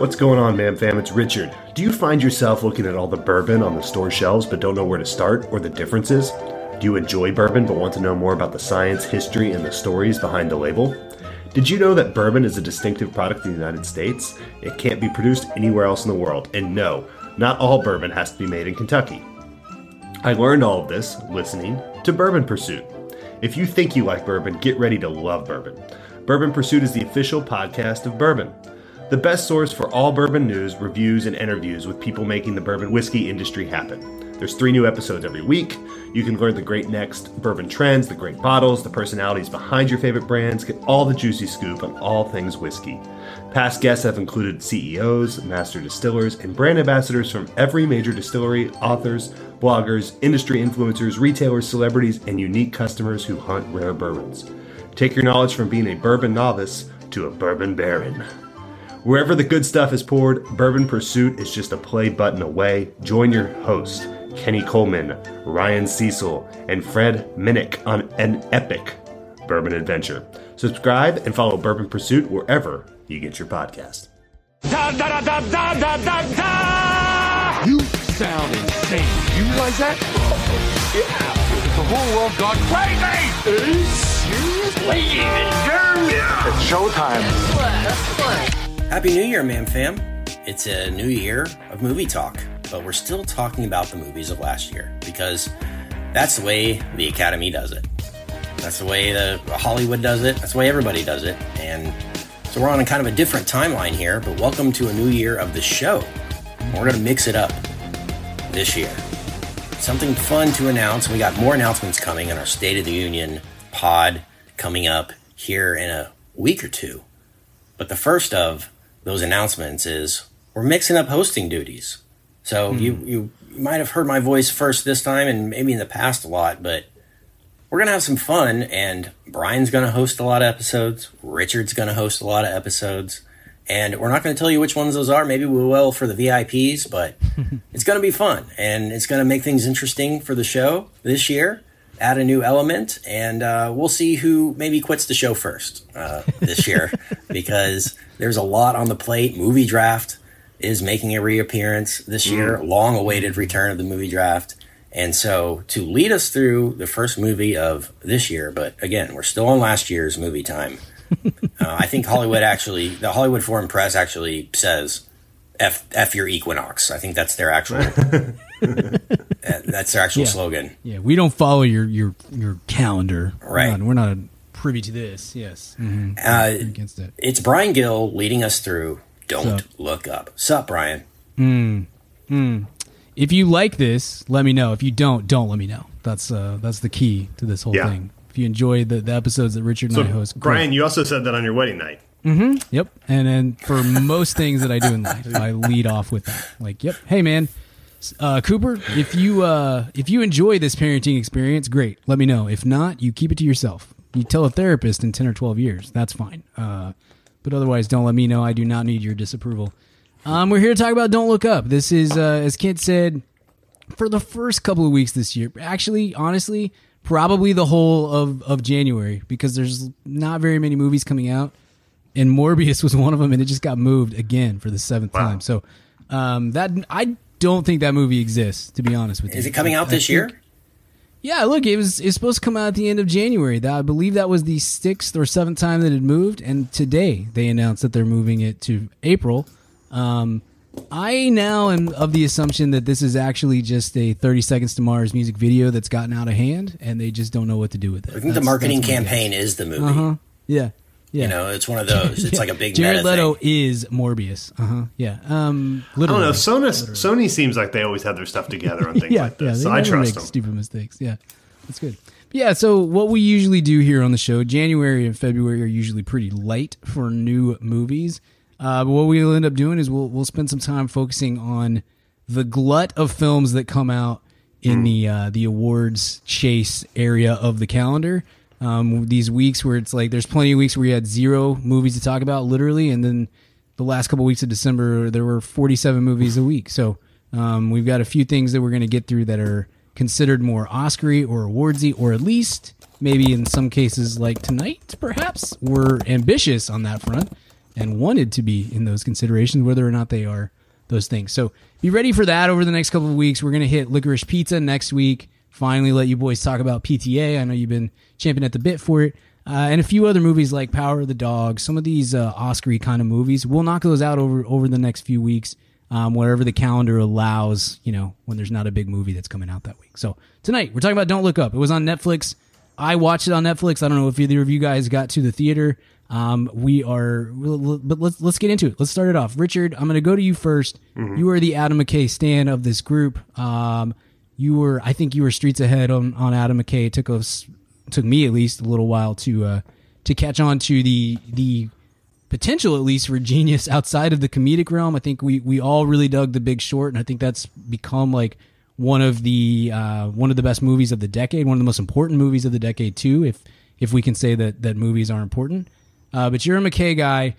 What's going on, man fam? It's Richard. Do you find yourself looking at all the bourbon on the store shelves but don't know where to start or the differences? Do you enjoy bourbon but want to know more about the science, history, and the stories behind the label? Did you know that bourbon is a distinctive product in the United States? It can't be produced anywhere else in the world. And no, not all bourbon has to be made in Kentucky. I learned all of this listening to Bourbon Pursuit. If you think you like bourbon, get ready to love bourbon. Bourbon Pursuit is the official podcast of bourbon, the best source for all bourbon news, reviews, and interviews with people making the bourbon whiskey industry happen. There's three new episodes every week. You can learn the great next bourbon trends, the great bottles, the personalities behind your favorite brands, get all the juicy scoop on all things whiskey. Past guests have included CEOs, master distillers, and brand ambassadors from every major distillery, authors, bloggers, industry influencers, retailers, celebrities, and unique customers who hunt rare bourbons. Take your knowledge from being a bourbon novice to a bourbon baron. Wherever the good stuff is poured, Bourbon Pursuit is just a play button away. Join your host, Kenny Coleman, Ryan Cecil, and Fred Minnick on an epic bourbon adventure. Subscribe and follow Bourbon Pursuit wherever you get your podcast. Da, da, da, You sound insane. You realize that? Yeah. The whole world gone crazy! It's showtime. Happy New Year, man fam. It's a new year of movie talk, but we're still talking about the movies of last year because that's the way the Academy does it. That's the way the Hollywood does it. That's the way everybody does it. And so we're on a kind of a different timeline here, but welcome to a new year of the show. We're going to mix it up this year. Something fun to announce. We got more announcements coming in our State of the Union pod coming up here in a week or two. But the first of those announcements is we're mixing up hosting duties. So hmm. you, you might have heard my voice first this time and maybe in the past a lot, but we're going to have some fun and Brian's going to host a lot of episodes. Richard's going to host a lot of episodes. And we're not going to tell you which ones those are. Maybe we will for the VIPs, but it's going to be fun and it's going to make things interesting for the show this year. Add a new element, and uh, we'll see who maybe quits the show first uh, this year because there's a lot on the plate. Movie draft is making a reappearance this year, long awaited return of the movie draft. And so to lead us through the first movie of this year, but again, we're still on last year's movie time. uh, I think Hollywood actually, the Hollywood Foreign Press actually says, F, F your Equinox. I think that's their actual, that's their actual Yeah. slogan. Yeah, we don't follow your your your calendar. Right. We're not, we're not privy to this. Yes. hmm Uh, Against it. it's Brian Gill leading us through Don't Sup. Look Up. Sup, Brian? If you like this, let me know. If you don't, don't let me know. That's uh that's the key to this whole Yeah. thing. If you enjoy the, the episodes that Richard and So, I host, great. Brian, you also said that on your wedding night. Yep. And then for most things that I do in life, I lead off with that. Like, yep. Hey, man, uh, Cooper, if you uh, if you enjoy this parenting experience, great. Let me know. If not, you keep it to yourself. You tell a therapist in ten or twelve years. That's fine. Uh, but otherwise, don't let me know. I do not need your disapproval. Um, we're here to talk about Don't Look Up. This is, uh, as Kent said, for the first couple of weeks this year. Actually, honestly, probably the whole of, of January because there's not very many movies coming out. And Morbius was one of them, and it just got moved again for the seventh Wow. time. So um, that I don't think that movie exists, to be honest with you. Is it coming out I this year? think- Yeah, look, it was it's supposed to come out at the end of January. That I believe that was the sixth or seventh time that it moved, and today they announced that they're moving it to April. Um, I now am of the assumption that this is actually just a 30 Seconds to Mars music video that's gotten out of hand, and they just don't know what to do with it. I think the marketing campaign is the movie. Uh huh. Yeah. Yeah. You know, it's one of those. It's like a big Jared meta Leto thing. is Morbius. Uh huh. Yeah. Um. I don't know. Sony, Sony seems like they always have their stuff together on things yeah, like yeah, this. they so I never trust make them. stupid mistakes. Yeah, that's good. Yeah, so what we usually do here on the show, January and February are usually pretty light for new movies. Uh, but what we'll end up doing is we'll we'll spend some time focusing on the glut of films that come out in the uh, the awards chase area of the calendar. Um, these weeks where it's like there's plenty of weeks where we had zero movies to talk about, literally, and then the last couple weeks of December there were 47 movies a week. So um, we've got a few things that we're going to get through that are considered more Oscary or awardsy, or at least maybe in some cases like tonight, perhaps we're ambitious on that front and wanted to be in those considerations, whether or not they are those things. So be ready for that over the next couple of weeks. We're going to hit Licorice Pizza next week. Finally, let you boys talk about PTA. I know you've been champing at the bit for it. Uh, and a few other movies like Power of the Dog, some of these uh, Oscar kind of movies. We'll knock those out over over the next few weeks, um, wherever the calendar allows. You know, when there's not a big movie that's coming out that week. So tonight we're talking about Don't Look Up. It was on Netflix. I watched it on Netflix. I don't know if either of you guys got to the theater. Um, we are, but let's let's get into it. Let's start it off. Richard, I'm going to go to you 1st You are the Adam McKay stand of this group. Um, you were, I think, you were streets ahead on, on Adam McKay. It took us, took me at least a little while to uh, to catch on to the the potential at least for genius outside of the comedic realm. I think we we all really dug The Big Short, and I think that's become like one of the uh, one of the best movies of the decade, one of the most important movies of the decade too. If if we can say that that movies are important, uh, but you're a McKay guy.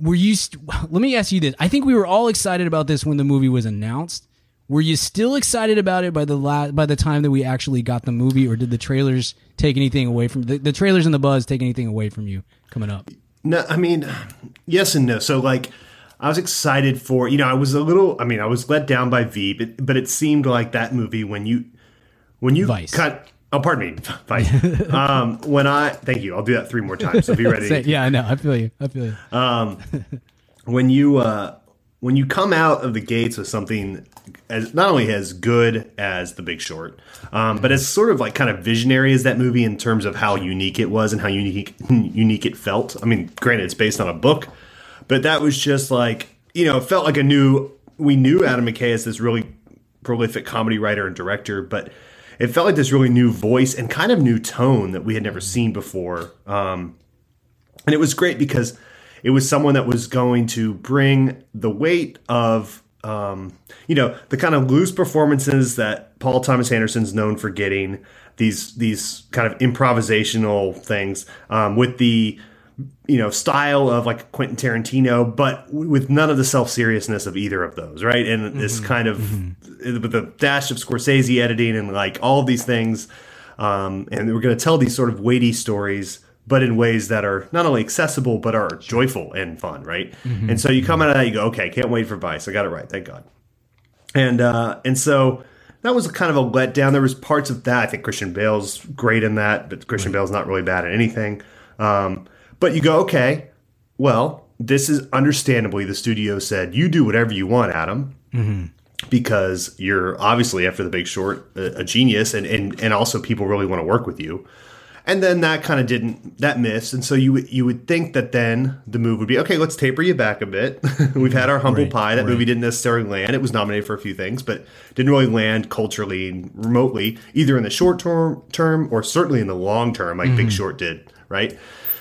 Were you? St- let me ask you this. I think we were all excited about this when the movie was announced. Were you still excited about it by the la- by the time that we actually got the movie, or did the trailers take anything away from the, the trailers and the buzz take anything away from you coming up? No, I mean, yes and no. So like, I was excited for you know I was a little. I mean, I was let down by V, but but it seemed like that movie when you when you Vice. cut. Oh, pardon me, Vice. um, when I thank you, I'll do that three more times. So be ready. Yeah, I know. I feel you. I feel you. when you uh, when you come out of the gates with something as not only as good as The Big Short, um, but as sort of like kind of visionary as that movie in terms of how unique it was and how unique unique it felt. I mean, granted, it's based on a book, but that was just like you know, it felt like a new. We knew Adam McKay as this really prolific comedy writer and director, but it felt like this really new voice and kind of new tone that we had never seen before. Um, and it was great because it was someone that was going to bring the weight of um, you know the kind of loose performances that Paul Thomas Anderson's known for getting these these kind of improvisational things um, with the you know style of like Quentin Tarantino, but with none of the self seriousness of either of those, right? And this kind of with the dash of Scorsese editing and like all of these things, um, and we're going to tell these sort of weighty stories, but in ways that are not only accessible but are joyful and fun, right? And so you come out of that, you go, okay, can't wait for Vice. I got it right, thank God. And uh, and so that was kind of a letdown. There was parts of that. I think Christian Bale's great in that, but Christian Bale's not really bad at anything. Um, but you go, okay, well, this is understandably the studio said you do whatever you want, Adam, because you're obviously after the Big Short a, a genius, and and and also people really want to work with you. And then that kind of didn't that missed, and so you would you would think that then the move would be okay. Let's taper you back a bit. We've had our humble Right, pie. That right. movie didn't necessarily land. It was nominated for a few things, but didn't really land culturally and remotely, either in the short term term or certainly in the long term, like Big Short did. Right.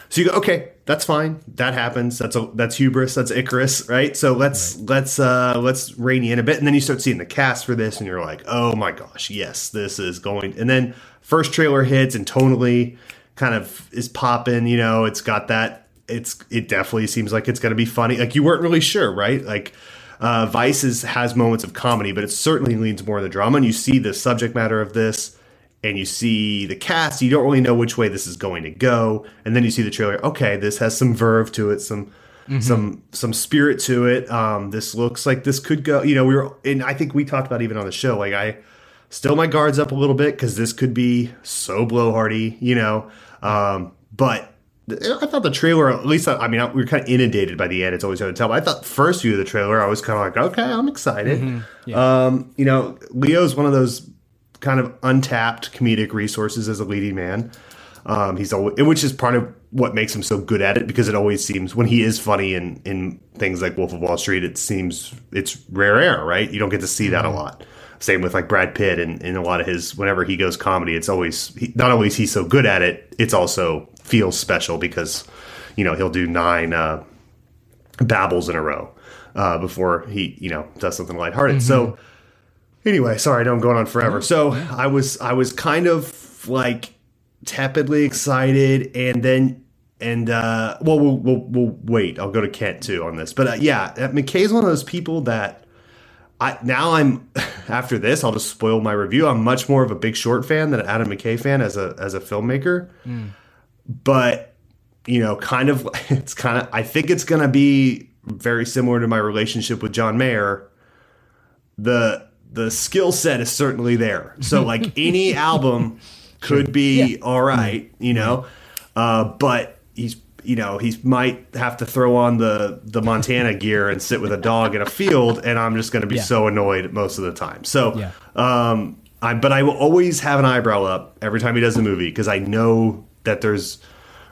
So you go, okay, that's fine. That happens. That's a that's hubris. That's Icarus, right? So let's let's uh let's rein in a bit, and then you start seeing the cast for this, and you're like, oh my gosh, yes, this is going. And then first trailer hits, and tonally kind of is popping. You know, it's got that. It's it definitely seems like it's going to be funny. Like you weren't really sure, right? Like. Uh, Vice is, has moments of comedy, but it certainly leans more in the drama. And you see the subject matter of this, and you see the cast, you don't really know which way this is going to go. And then you see the trailer. Okay, this has some verve to it, some some some spirit to it. Um, this looks like this could go. You know, we were, and I think we talked about even on the show. Like I still my guards up a little bit because this could be so blowhardy. You know, um, but. I thought the trailer, at least, I mean, we were kind of inundated by the end. It's always hard to tell. But I thought first view of the trailer, I was kind of like, okay, I'm excited. Um, you know, Leo's one of those kind of untapped comedic resources as a leading man. Um, he's always, which is part of what makes him so good at it because it always seems when he is funny in in things like Wolf of Wall Street, it seems it's rare air, right? You don't get to see that a lot. Same with like Brad Pitt and in a lot of his whenever he goes comedy, it's always he, not always he's so good at it, it's also feels special because you know he'll do nine uh, Babels in a row uh, before he you know does something lighthearted. So anyway, sorry, I know I'm going on forever. So I was I was kind of like tepidly excited, and then and uh, well, we'll we'll we'll wait. I'll go to Kent too on this, but uh, yeah, uh, McKay's one of those people that. I, now I'm after this I'll just spoil my review. I'm much more of a Big Short fan than an Adam McKay fan as a as a filmmaker. But you know, kind of, it's kind of, I think it's going to be very similar to my relationship with John Mayer. The, the skill set is certainly there. So like any album could be all right, you know, uh, but he's, you know, he might have to throw on the, the Montana gear and sit with a dog in a field. And I'm just going to be Yeah. so annoyed most of the time. So, Yeah. um, I, but I will always have an eyebrow up every time he does a movie because I know that there's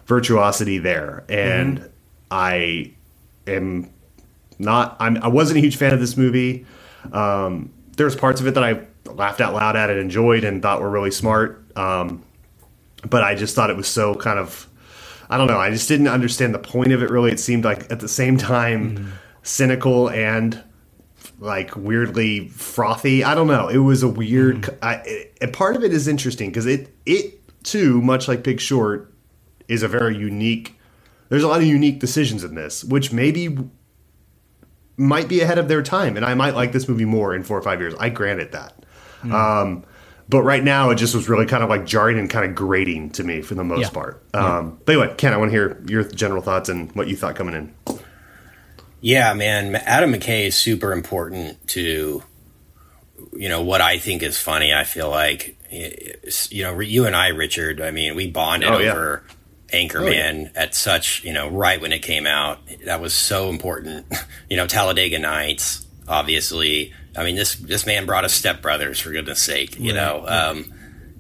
virtuosity there, and I am not. I'm, I wasn't a huge fan of this movie. Um, there's parts of it that I laughed out loud at and enjoyed and thought were really smart, um, but I just thought it was so kind of. I don't know. I just didn't understand the point of it. Really, it seemed like at the same time mm. cynical and like weirdly frothy. I don't know. It was a weird. Mm-hmm. I, it, and part of it is interesting because it it too, much like Big Short, is a very unique. There's a lot of unique decisions in this, which maybe might be ahead of their time, and I might like this movie more in four or five years. I grant it that. Mm. Um, but right now, it just was really kind of like jarring and kind of grating to me for the most Yeah. part. Um, But anyway, Ken, I want to hear your general thoughts and what you thought coming in. Yeah, man, Adam McKay is super important to you know what I think is funny. I feel like you know you and I, Richard. I mean, we bonded Oh, yeah. over Anchorman at such you know right when it came out. That was so important. You know, Talladega Nights, obviously. I mean, this this man brought us stepbrothers for goodness sake. You know, um,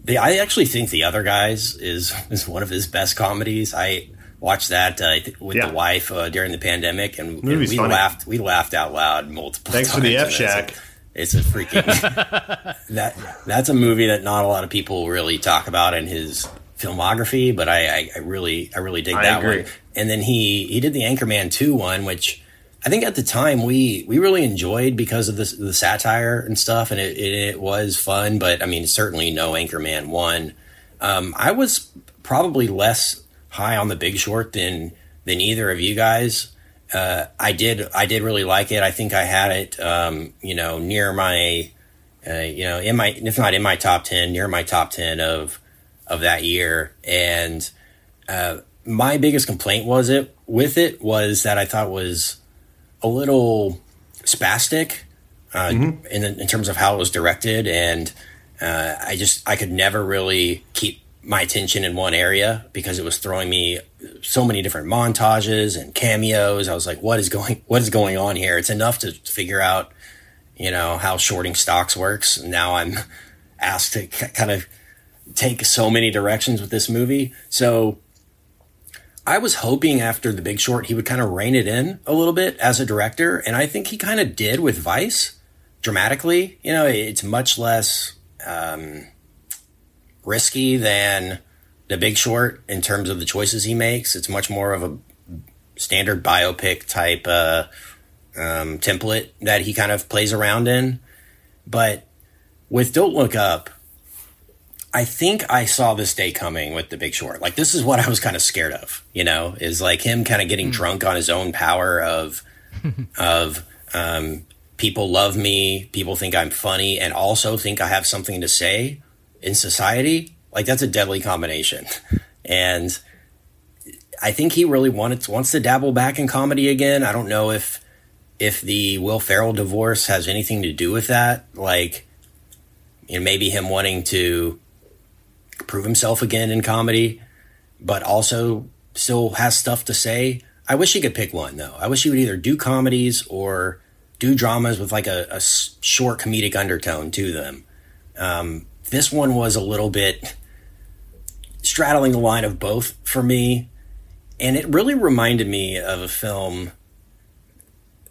the, I actually think The Other Guys is is one of his best comedies. I watched that uh, with Yeah. the wife uh, during the pandemic, and, and we funny. laughed. We laughed out loud multiple. Times. Thanks for the times, F Shack. It's a, it's a freaking that that's a movie that not a lot of people really talk about in his filmography, but I, I, I really I really dig I that agree. one. And then he he did the Anchorman two one, which I think at the time we we really enjoyed because of the the satire and stuff, and it, it, it was fun. But I mean, certainly no Anchorman one. Um, I was probably less high on the Big Short than than either of you guys. Uh, I did I did really like it. I think I had it, um, you know, near my, uh, you know, in my if not in my top ten, near my top ten of of that year. And uh, my biggest complaint was it with it was that I thought was a little spastic uh, in in terms of how it was directed, and uh, I just I could never really keep my attention in one area because it was throwing me so many different montages and cameos. I was like, what is going what is going on here? It's enough to figure out, you know, how shorting stocks works. Now I'm asked to kind of take so many directions with this movie. So I was hoping after The Big Short he would kind of rein it in a little bit as a director, and I think he kind of did with Vice dramatically. You know, it's much less um, risky than The Big Short in terms of the choices he makes. It's much more of a standard biopic type uh, um, template that he kind of plays around in. But with Don't Look Up, I think I saw this day coming with The Big Short. Like this is what I was kind of scared of, you know, is like him kind of getting drunk on his own power of of um, people love me, people think I'm funny, and also think I have something to say in society. Like that's a deadly combination, and I think he really wanted wants to dabble back in comedy again. I don't know if if the Will Ferrell divorce has anything to do with that. Like, you know, maybe him wanting to prove himself again in comedy, but also still has stuff to say. I wish he could pick one though. I wish he would either do comedies or do dramas with like a short comedic undertone to them. Um, this one was a little bit straddling the line of both for me, and it really reminded me of a film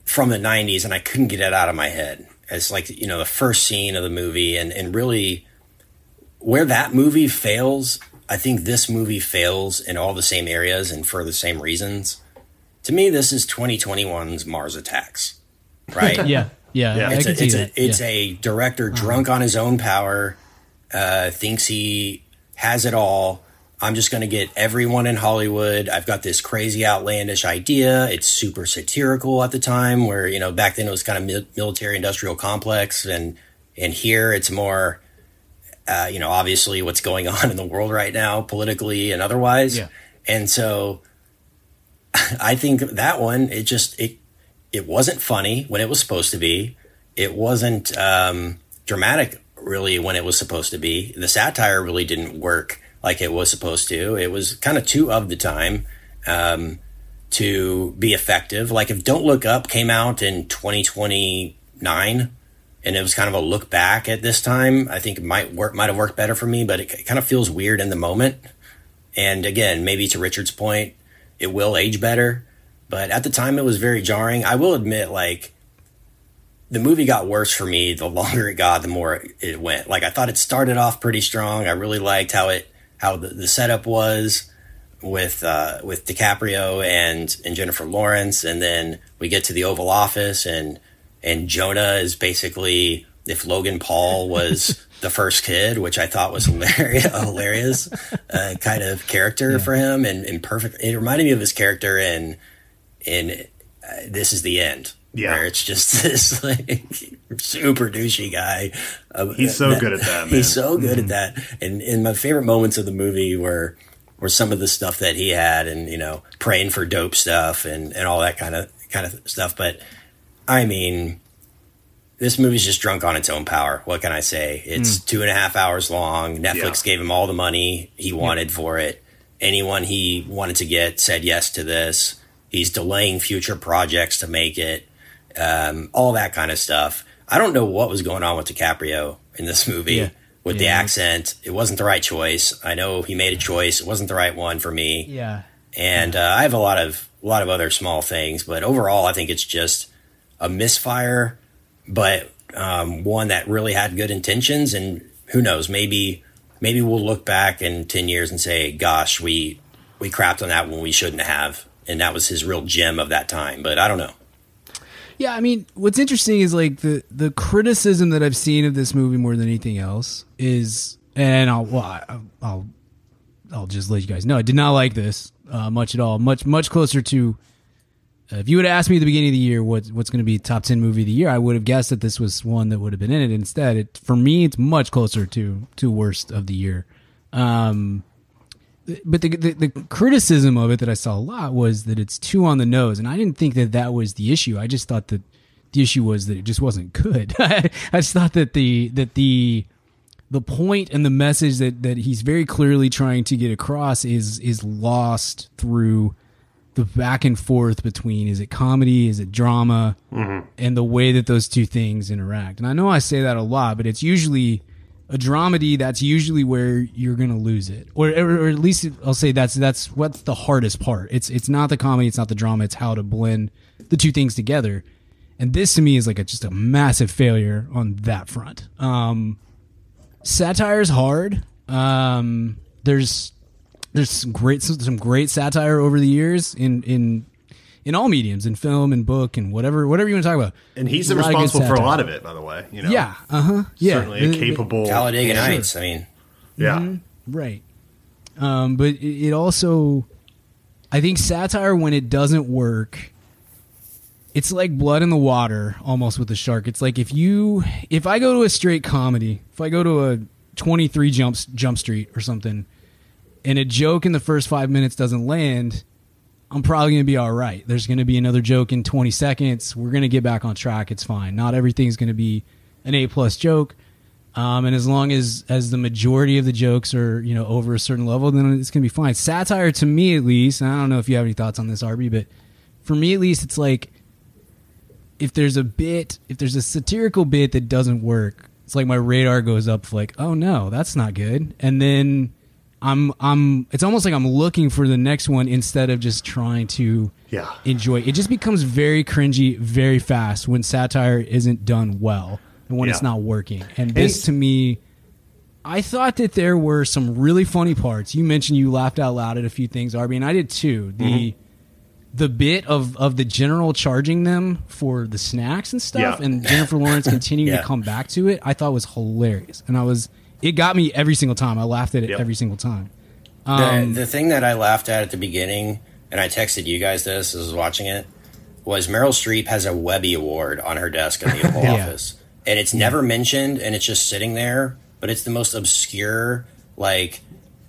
from the 90s, and I couldn't get it out of my head. It's like, you know, the first scene of the movie, and, and really where that movie fails, I think this movie fails in all the same areas and for the same reasons. To me, this is 2021's Mars Attacks, right? Yeah, yeah, Yeah. It's a, it's, a, it's yeah. a director drunk on his own power, uh, thinks he has it all. I'm just going to get everyone in Hollywood. I've got this crazy, outlandish idea. It's super satirical at the time, where you know back then it was kind of mil- military industrial complex, and and here it's more, uh, you know, obviously what's going on in the world right now, politically and otherwise. Yeah. And so I think that one it just it it wasn't funny when it was supposed to be. It wasn't um, dramatic really when it was supposed to be. The satire really didn't work like it was supposed to. It was kind of too of the time um, to be effective. Like if Don't Look Up came out in 2029 and it was kind of a look back at this time, I think it might work might have worked better for me, but it, it kind of feels weird in the moment. And again, maybe to Richard's point, it will age better, but at the time it was very jarring. I will admit like the movie got worse for me the longer it got, the more it went. Like I thought it started off pretty strong. I really liked how it how the, the setup was with uh, with DiCaprio and and Jennifer Lawrence, and then we get to the Oval Office, and and Jonah is basically if Logan Paul was the first kid, which I thought was hilarious, a hilarious uh, kind of character yeah. for him, and, and perfect. It reminded me of his character in in uh, This Is the End. Yeah, where it's just this like super douchey guy. Uh, he's so that, good at that. Man. He's so good mm-hmm. at that. And and my favorite moments of the movie were were some of the stuff that he had, and you know, praying for dope stuff and and all that kind of kind of stuff. But I mean, this movie's just drunk on its own power. What can I say? It's mm. two and a half hours long. Netflix yeah. gave him all the money he wanted yeah. for it. Anyone he wanted to get said yes to this. He's delaying future projects to make it. Um, all that kind of stuff. I don't know what was going on with DiCaprio in this movie yeah. with the accent. It wasn't the right choice. I know he made a choice. It wasn't the right one for me. Yeah. And uh, I have a lot of a lot of other small things, but overall, I think it's just a misfire but um, one that really had good intentions. And who knows, maybe maybe we'll look back in ten years and say, "Gosh, we we crapped on that when we shouldn't have," and that was his real gem of that time. But I don't know. Yeah, I mean, what's interesting is like the the criticism that I've seen of this movie more than anything else is, and I'll well, I'll I'll just let you guys know I did not like this uh, much at all. Much much closer to if you would have asked me at the beginning of the year what what's going to be top ten movie of the year, I would have guessed that this was one that would have been in it. Instead, it for me, it's much closer to to worst of the year. Um, but the, the, the criticism of it that I saw a lot was that it's too on the nose, and I didn't think that that was the issue. I just thought that the issue was that it just wasn't good. I just thought that the that the the point and the message that that he's very clearly trying to get across is is lost through the back and forth between is it comedy, is it drama, mm-hmm. and the way that those two things interact. And I know I say that a lot, but it's usually a dramedy. That's usually where you're going to lose it, or, or at least I'll say that's that's what's the hardest part. It's it's not the comedy, it's not the drama, it's how to blend the two things together. And this to me is like a, just a massive failure on that front. Um, satire is hard. Um, there's there's some great some great satire over the years in in in all mediums, in film and book and whatever whatever you want to talk about. And he's a responsible for a lot of it, by the way. You know, yeah, uh huh, yeah, certainly a capable Talladega Nights. I mean, yeah, mm-hmm. right. Um, but it, it also, I think satire when it doesn't work it's like blood in the water almost with the shark. It's like if you if I go to a straight comedy, if I go to a 23 jumps jump street or something and a joke in the first five minutes doesn't land, I'm probably going to be all right. There's going to be another joke in 20 seconds. We're going to get back on track. It's fine. Not everything's going to be an A plus joke. Um, and as long as as the majority of the jokes are you know over a certain level, then it's gonna be fine. Satire, to me at least, I don't know if you have any thoughts on this, Arby, but for me at least, it's like if there's a bit, if there's a satirical bit that doesn't work, it's like my radar goes up, like, oh no, that's not good, and then I'm I'm it's almost like I'm looking for the next one instead of just trying to yeah. enjoy. It just becomes very cringy very fast when satire isn't done well and when yeah. it's not working. And this to me I thought that there were some really funny parts. You mentioned you laughed out loud at a few things, Arby, and I did too. The mm-hmm. the bit of of the general charging them for the snacks and stuff yeah. and Jennifer Lawrence continuing yeah. to come back to it, I thought was hilarious. And I was it got me every single time. I laughed at it yep. every single time. Um, the, the thing that I laughed at at the beginning, and I texted you guys this as I was watching it, was Meryl Streep has a Webby Award on her desk in the Oval yeah. Office, and it's never mentioned, and it's just sitting there. But it's the most obscure, like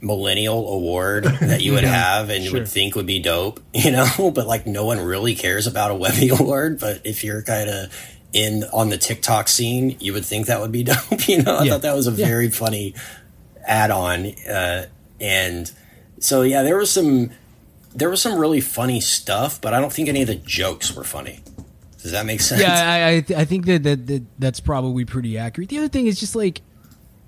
millennial award that you would have and you would think would be dope, you know, but like no one really cares about a Webby award. But if you're kind of in on the TikTok scene, you would think that would be dope. You know, I Yeah. thought that was a Yeah. very funny add on. Uh, and so, yeah, there was some, there was some really funny stuff, but I don't think any of the jokes were funny. Does that make sense? Yeah, I I, th- I think that, that that that's probably pretty accurate. The other thing is just like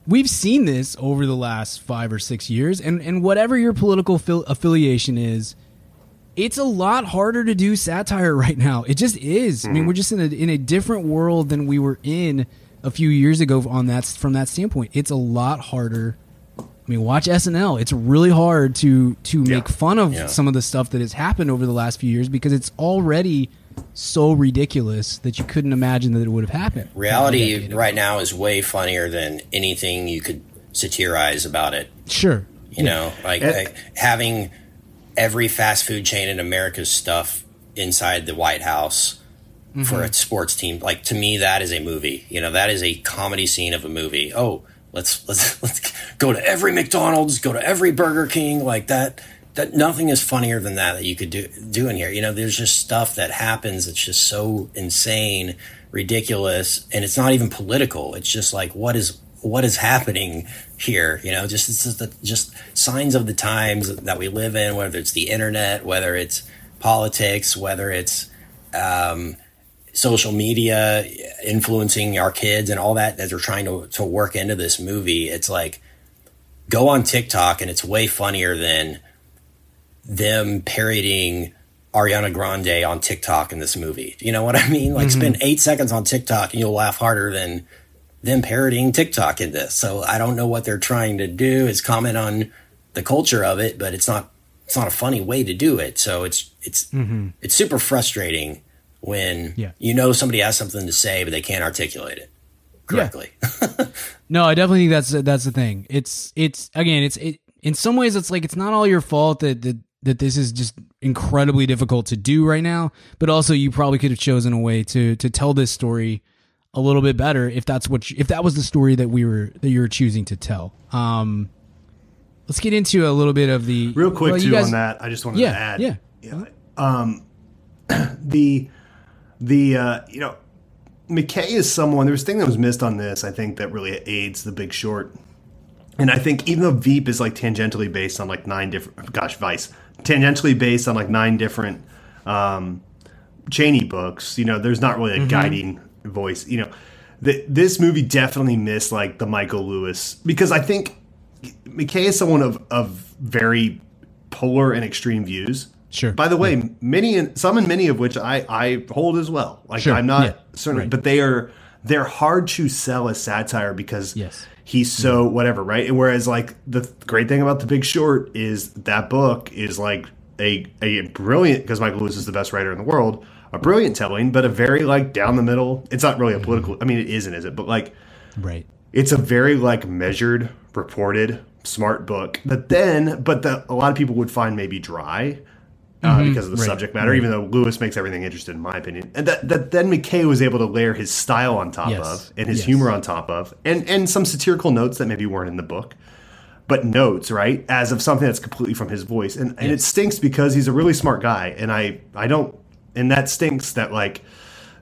we've seen this over the last five or six years, and and whatever your political fil- affiliation is, it's a lot harder to do satire right now. It just is. I mean, mm-hmm. we're just in a in a different world than we were in a few years ago. On that from that standpoint, it's a lot harder. I mean, watch SNL. It's really hard to to make fun of Yeah. some of the stuff that has happened over the last few years because it's already so ridiculous that you couldn't imagine that it would have happened. Reality right now is way funnier than anything you could satirize about it. Sure. You know, like, like having every fast food chain in America's stuff inside the White House for mm-hmm. a sports team. Like to me, that is a movie. You know, that is a comedy scene of a movie. Oh, let's let's let's go to every McDonald's, go to every Burger King, like that. That nothing is funnier than that that you could do do in here. You know, there's just stuff that happens that's just so insane, ridiculous, and it's not even political. It's just like what is what is happening here you know just it's just, the, just signs of the times that we live in whether it's the internet whether it's politics whether it's um, social media influencing our kids and all that that they're trying to, to work into this movie it's like go on tiktok and it's way funnier than them parodying Ariana Grande on TikTok in this movie. You know what I mean? Like spend eight seconds on TikTok and you'll laugh harder than them parodying TikTok in this. So I don't know what they're trying to do is comment on the culture of it, but it's not it's not a funny way to do it. So it's it's mm-hmm. it's super frustrating when Yeah. you know somebody has something to say but they can't articulate it correctly. No, I definitely think that's that's the thing. It's it's again, it's it in some ways it's like it's not all your fault that that that this is just incredibly difficult to do right now, but also you probably could have chosen a way to to tell this story a little bit better if that's what you, if that was the story that we were that you were choosing to tell. Um let's get into a little bit of the Real quick well, too guys- on that, I just wanted Yeah, to add. yeah. yeah. Um, the the uh, you know, McKay is someone. There was a thing that was missed on this. I think that really aids the Big Short. And I think even though Veep is like tangentially based on like nine different, gosh, Vice, tangentially based on like nine different um, Cheney books, you know, there's not really a guiding voice. You know, the, this movie definitely missed like the Michael Lewis because I think McKay is someone of of very polar and extreme views. Sure. By the way, many and some and many of which I I hold as well. Like Sure. I'm not Yeah. certain, Right. but they are they're hard to sell as satire because Yes. he's so whatever, right? And whereas like the great thing about The Big Short is that book is like a a brilliant because Michael Lewis is the best writer in the world, a brilliant telling, but a very like down the middle. It's not really a political. I mean, it isn't, is it? But like right. it's a very like measured, reported, smart book that then, but that a lot of people would find maybe dry. Uh, because of the Right, subject matter, even though Lewis makes everything interesting, in my opinion, and that, that then McKay was able to layer his style on top Yes. of, and his Yes. humor on top of, and and some satirical notes that maybe weren't in the book, but notes right as of something that's completely from his voice, and and it stinks because he's a really smart guy, and I I don't, and that stinks that like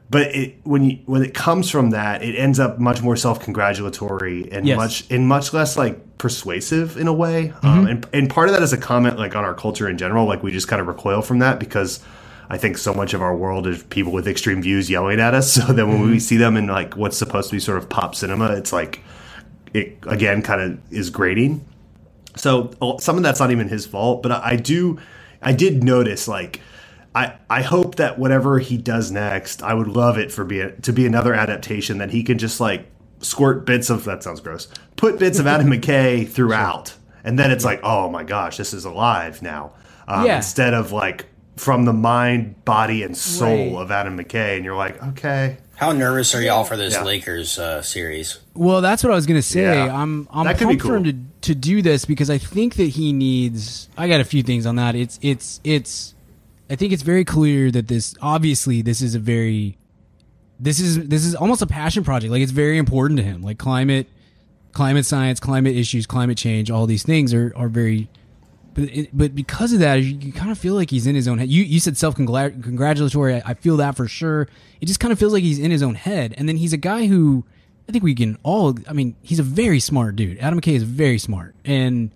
but it when you when it comes from that, it ends up much more self congratulatory and Yes. much and much less like persuasive in a way. Um, and and part of that is a comment like on our culture in general. Like we just kind of recoil from that because I think so much of our world is people with extreme views yelling at us. So then when we see them in like what's supposed to be sort of pop cinema, it's like it again kind of is grating. So uh, some of that's not even his fault, but I, I do, I did notice like, I I hope that whatever he does next, I would love it for be to be another adaptation that he can just like squirt bits of that sounds gross, put bits of Adam McKay throughout, and then it's like, oh my gosh, this is alive now, um, Yeah. instead of like from the mind, body, and soul Right. of Adam McKay, and you're like, okay, How nervous are y'all for this Yeah. Lakers uh, series? Well, that's what I was gonna say. Yeah. I'm I'm That could be pumped for him to to do this because I think that he needs. I got a few things on that. It's it's it's. I think it's very clear that this obviously this is a very this is this is almost a passion project. Like it's very important to him. Like climate climate science, climate issues, climate change, all these things are are very. But it, but because of that, you, you kind of feel like he's in his own head. You you said self congratulatory. I, I feel that for sure. It just kind of feels like he's in his own head. And then he's a guy who I think we can all. I mean, he's a very smart dude. Adam McKay is very smart, and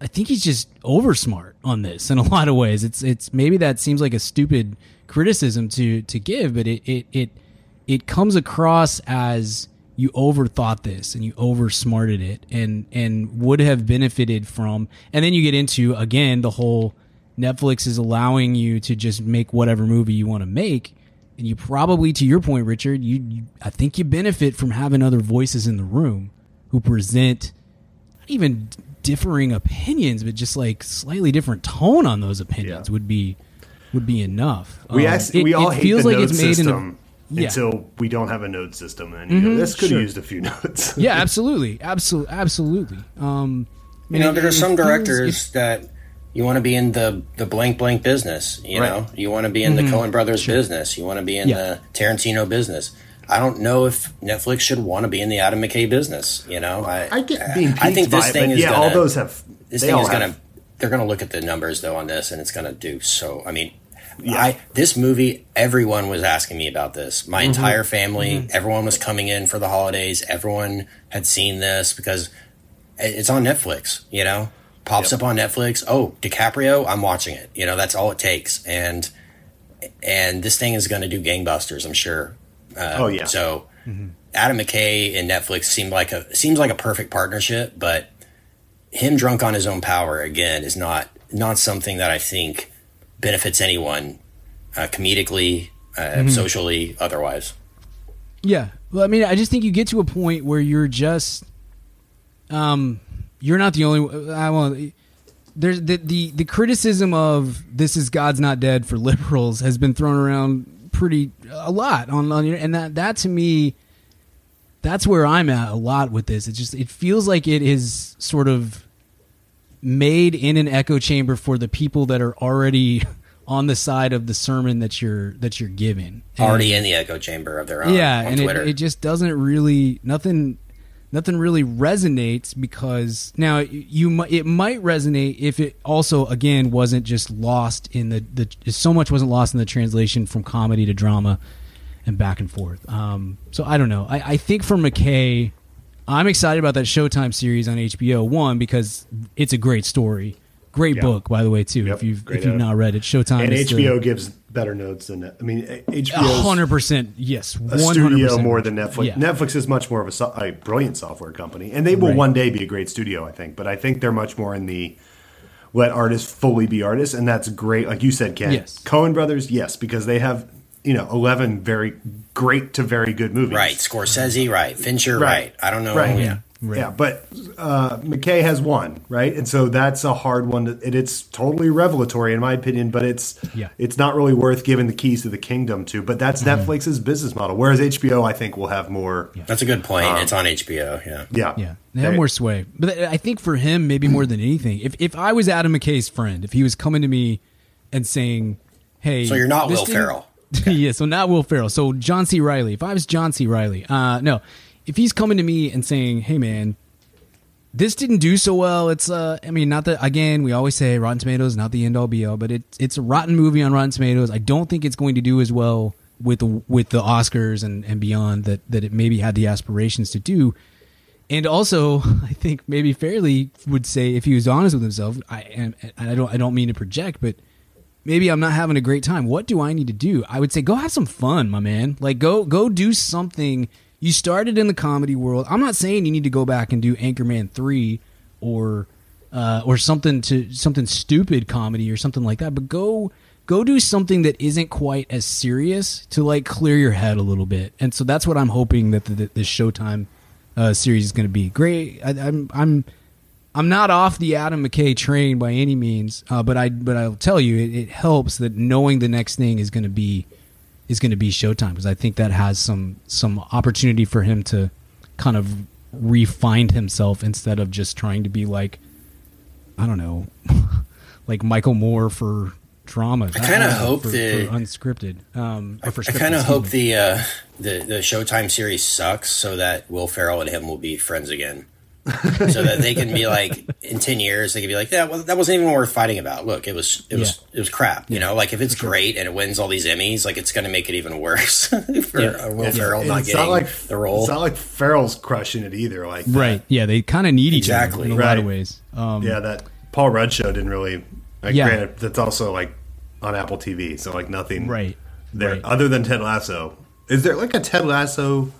I think he's just over smart on this in a lot of ways. It's it's maybe that seems like a stupid criticism to to give, but it it it it comes across as you overthought this and you oversmarted it and and would have benefited from and then you get into again the whole Netflix is allowing you to just make whatever movie you want to make and you probably to your point Richard you, you I think you benefit from having other voices in the room who present not even differing opinions but just like slightly different tone on those opinions Yeah. would be would be enough We Um, ask, it- we all it hate feels the like node it's made in a system Yeah. until we don't have a node system, and you go, this could sure. have used a few nodes. yeah, absolutely, absolutely, absolutely. Um, You know, and there are some it feels- directors that you want to be in the the blank blank business. You Right. know, you want to be in the Coen Brothers business. You want to be in Yeah. the Tarantino business. I don't know if Netflix should want to be in the Adam McKay business. You know, I I get being I think this thing but is yeah, gonna, all those have. this thing is going to they're gonna look at the numbers though on this, and it's gonna do so. I mean. I this movie. Everyone was asking me about this. My mm-hmm. entire family, mm-hmm. everyone was coming in for the holidays. Everyone had seen this because it's on Netflix. You know, pops up on Netflix. Oh, DiCaprio, I'm watching it. You know, that's all it takes. And and this thing is going to do gangbusters. I'm sure. Uh, Oh, yeah. So Adam McKay and Netflix seemed like a seems like a perfect partnership, but him drunk on his own power again is not not something that I think benefits anyone uh, comedically, uh, socially, otherwise. Yeah. Well, I mean, I just think you get to a point where you're just, um, you're not the only. I want. There's the, the the criticism of this is God's not dead for liberals has been thrown around pretty a lot on, on and that that to me that's where I'm at a lot with this. It just it feels like it is sort of made in an echo chamber for the people that are already on the side of the sermon that you're that you're giving. And- Already in the echo chamber of their own. yeah, and it, it just doesn't really nothing nothing really resonates because now you it might resonate if it also again wasn't just lost in the the so much wasn't lost in the translation from comedy to drama and back and forth. Um, so I don't know. I, I think for McKay, I'm excited about that Showtime series on HBO. One because it's a great story, great Yeah. book by the way too. Yep, if you've great if you've edit. not read it, Showtime and is the- HBO gives better notes than I mean HBO's hundred percent. Yes, a one hundred studio percent more than Netflix. Yeah. Netflix is much more of a, so- a brilliant software company, and they will Right. one day be a great studio, I think. But I think they're much more in the let artists fully be artists, and that's great. Like you said, Ken, Yes. Coen Brothers, yes, because they have you know eleven very great to very good movies, right. Scorsese, right. Fincher, Right. right. I don't know. Right. Yeah. Right. Yeah, but uh, McKay has one, right? And so that's a hard one. To, and it's totally revelatory, in my opinion. But it's Yeah. it's not really worth giving the keys to the kingdom to. But that's Mm-hmm. Netflix's business model. Whereas HBO, I think, will have more. Yeah, That's a good point. it's on HBO. Yeah. Yeah, they have more sway. But I think for him, maybe more than anything, if if I was Adam McKay's friend, if he was coming to me and saying, "Hey," So you're not this Will didn't- Ferrell. yeah, so not Will Ferrell. So John C. Reilly. If I was John C. Reilly, uh, no, if he's coming to me and saying, "Hey, man." This didn't do so well. It's uh, I mean, not that again. We always say Rotten Tomatoes not the end all be all, but it's it's a rotten movie on Rotten Tomatoes. I don't think it's going to do as well with with the Oscars and, and beyond that that it maybe had the aspirations to do. And also, I think maybe fairly would say if he was honest with himself, I and and I don't I don't mean to project, but maybe I'm not having a great time. What do I need to do? I would say go have some fun, my man. Like go go do something. You started in the comedy world. I'm not saying you need to go back and do Anchorman 3 or uh, or something to something stupid comedy or something like that, but go go do something that isn't quite as serious to like clear your head a little bit. And so that's what I'm hoping that the, the, Showtime uh, series is going to be. Great. I, I'm I'm I'm not off the Adam McKay train by any means, uh, but I but I'll tell you it, it helps that knowing the next thing is going to be is going to be Showtime because I think that has some some opportunity for him to kind of refine himself instead of just trying to be like I don't know like Michael Moore for drama. I kinda hope for, that- for unscripted. Um, for I kind of hope me. the uh, the the Showtime series sucks so that Will Ferrell and him will be friends again, so that they can be like in ten years they can be like yeah well that wasn't even worth fighting about. Look, it was it was it was crap. You know, like if it's great and it wins all these Emmys, like it's going to make it even worse for uh, Will Ferrell And not it's getting not like the role. It's not like Ferrell's crushing it either. Like that. right. Yeah, they kind of need each Exactly. other in a lot of Right. ways. Um, Yeah, that Paul Rudd show didn't really. Like, Yeah. Granted, that's also like on Apple TV, so like nothing Right. there Right. other than Ted Lasso. Is there like a Ted Lasso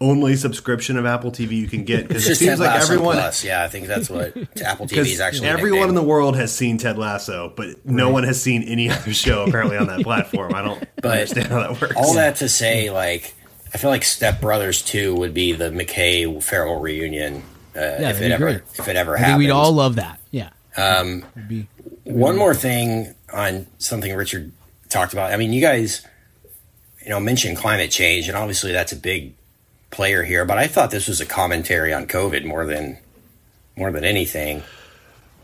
only subscription of Apple TV you can get? Because it seems Ted like Lasso everyone. Plus. Yeah, I think that's what Apple TV is actually. everyone in the world has seen Ted Lasso, but no one has seen any other show apparently on that platform. I don't But understand how that works. All that to say, like, I feel like Step Brothers Two would be the McKay Ferrell reunion uh, if it ever great. if it ever I happens. we'd all love that. Yeah. Um, be, One more thing on something Richard talked about. I mean, you guys, you know, mentioned climate change, and obviously that's a big player here. But I thought this was a commentary on COVID more than more than anything.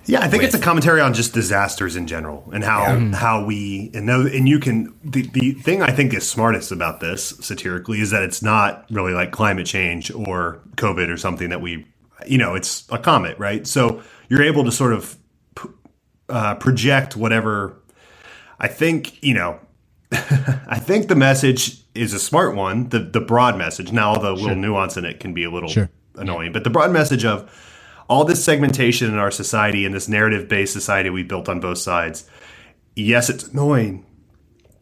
Yeah, I think with- it's a commentary on just disasters in general and how how we and know and you can the, the thing I think is smartest about this satirically is that it's not really like climate change or COVID or something that we you know it's a comet right so you're able to sort of uh, project whatever I think you know I think the message is a smart one the the broad message now the little nuance in it can be a little Sure. annoying but the broad message of all this segmentation in our society and this narrative based society we built on both sides. Yes, it's annoying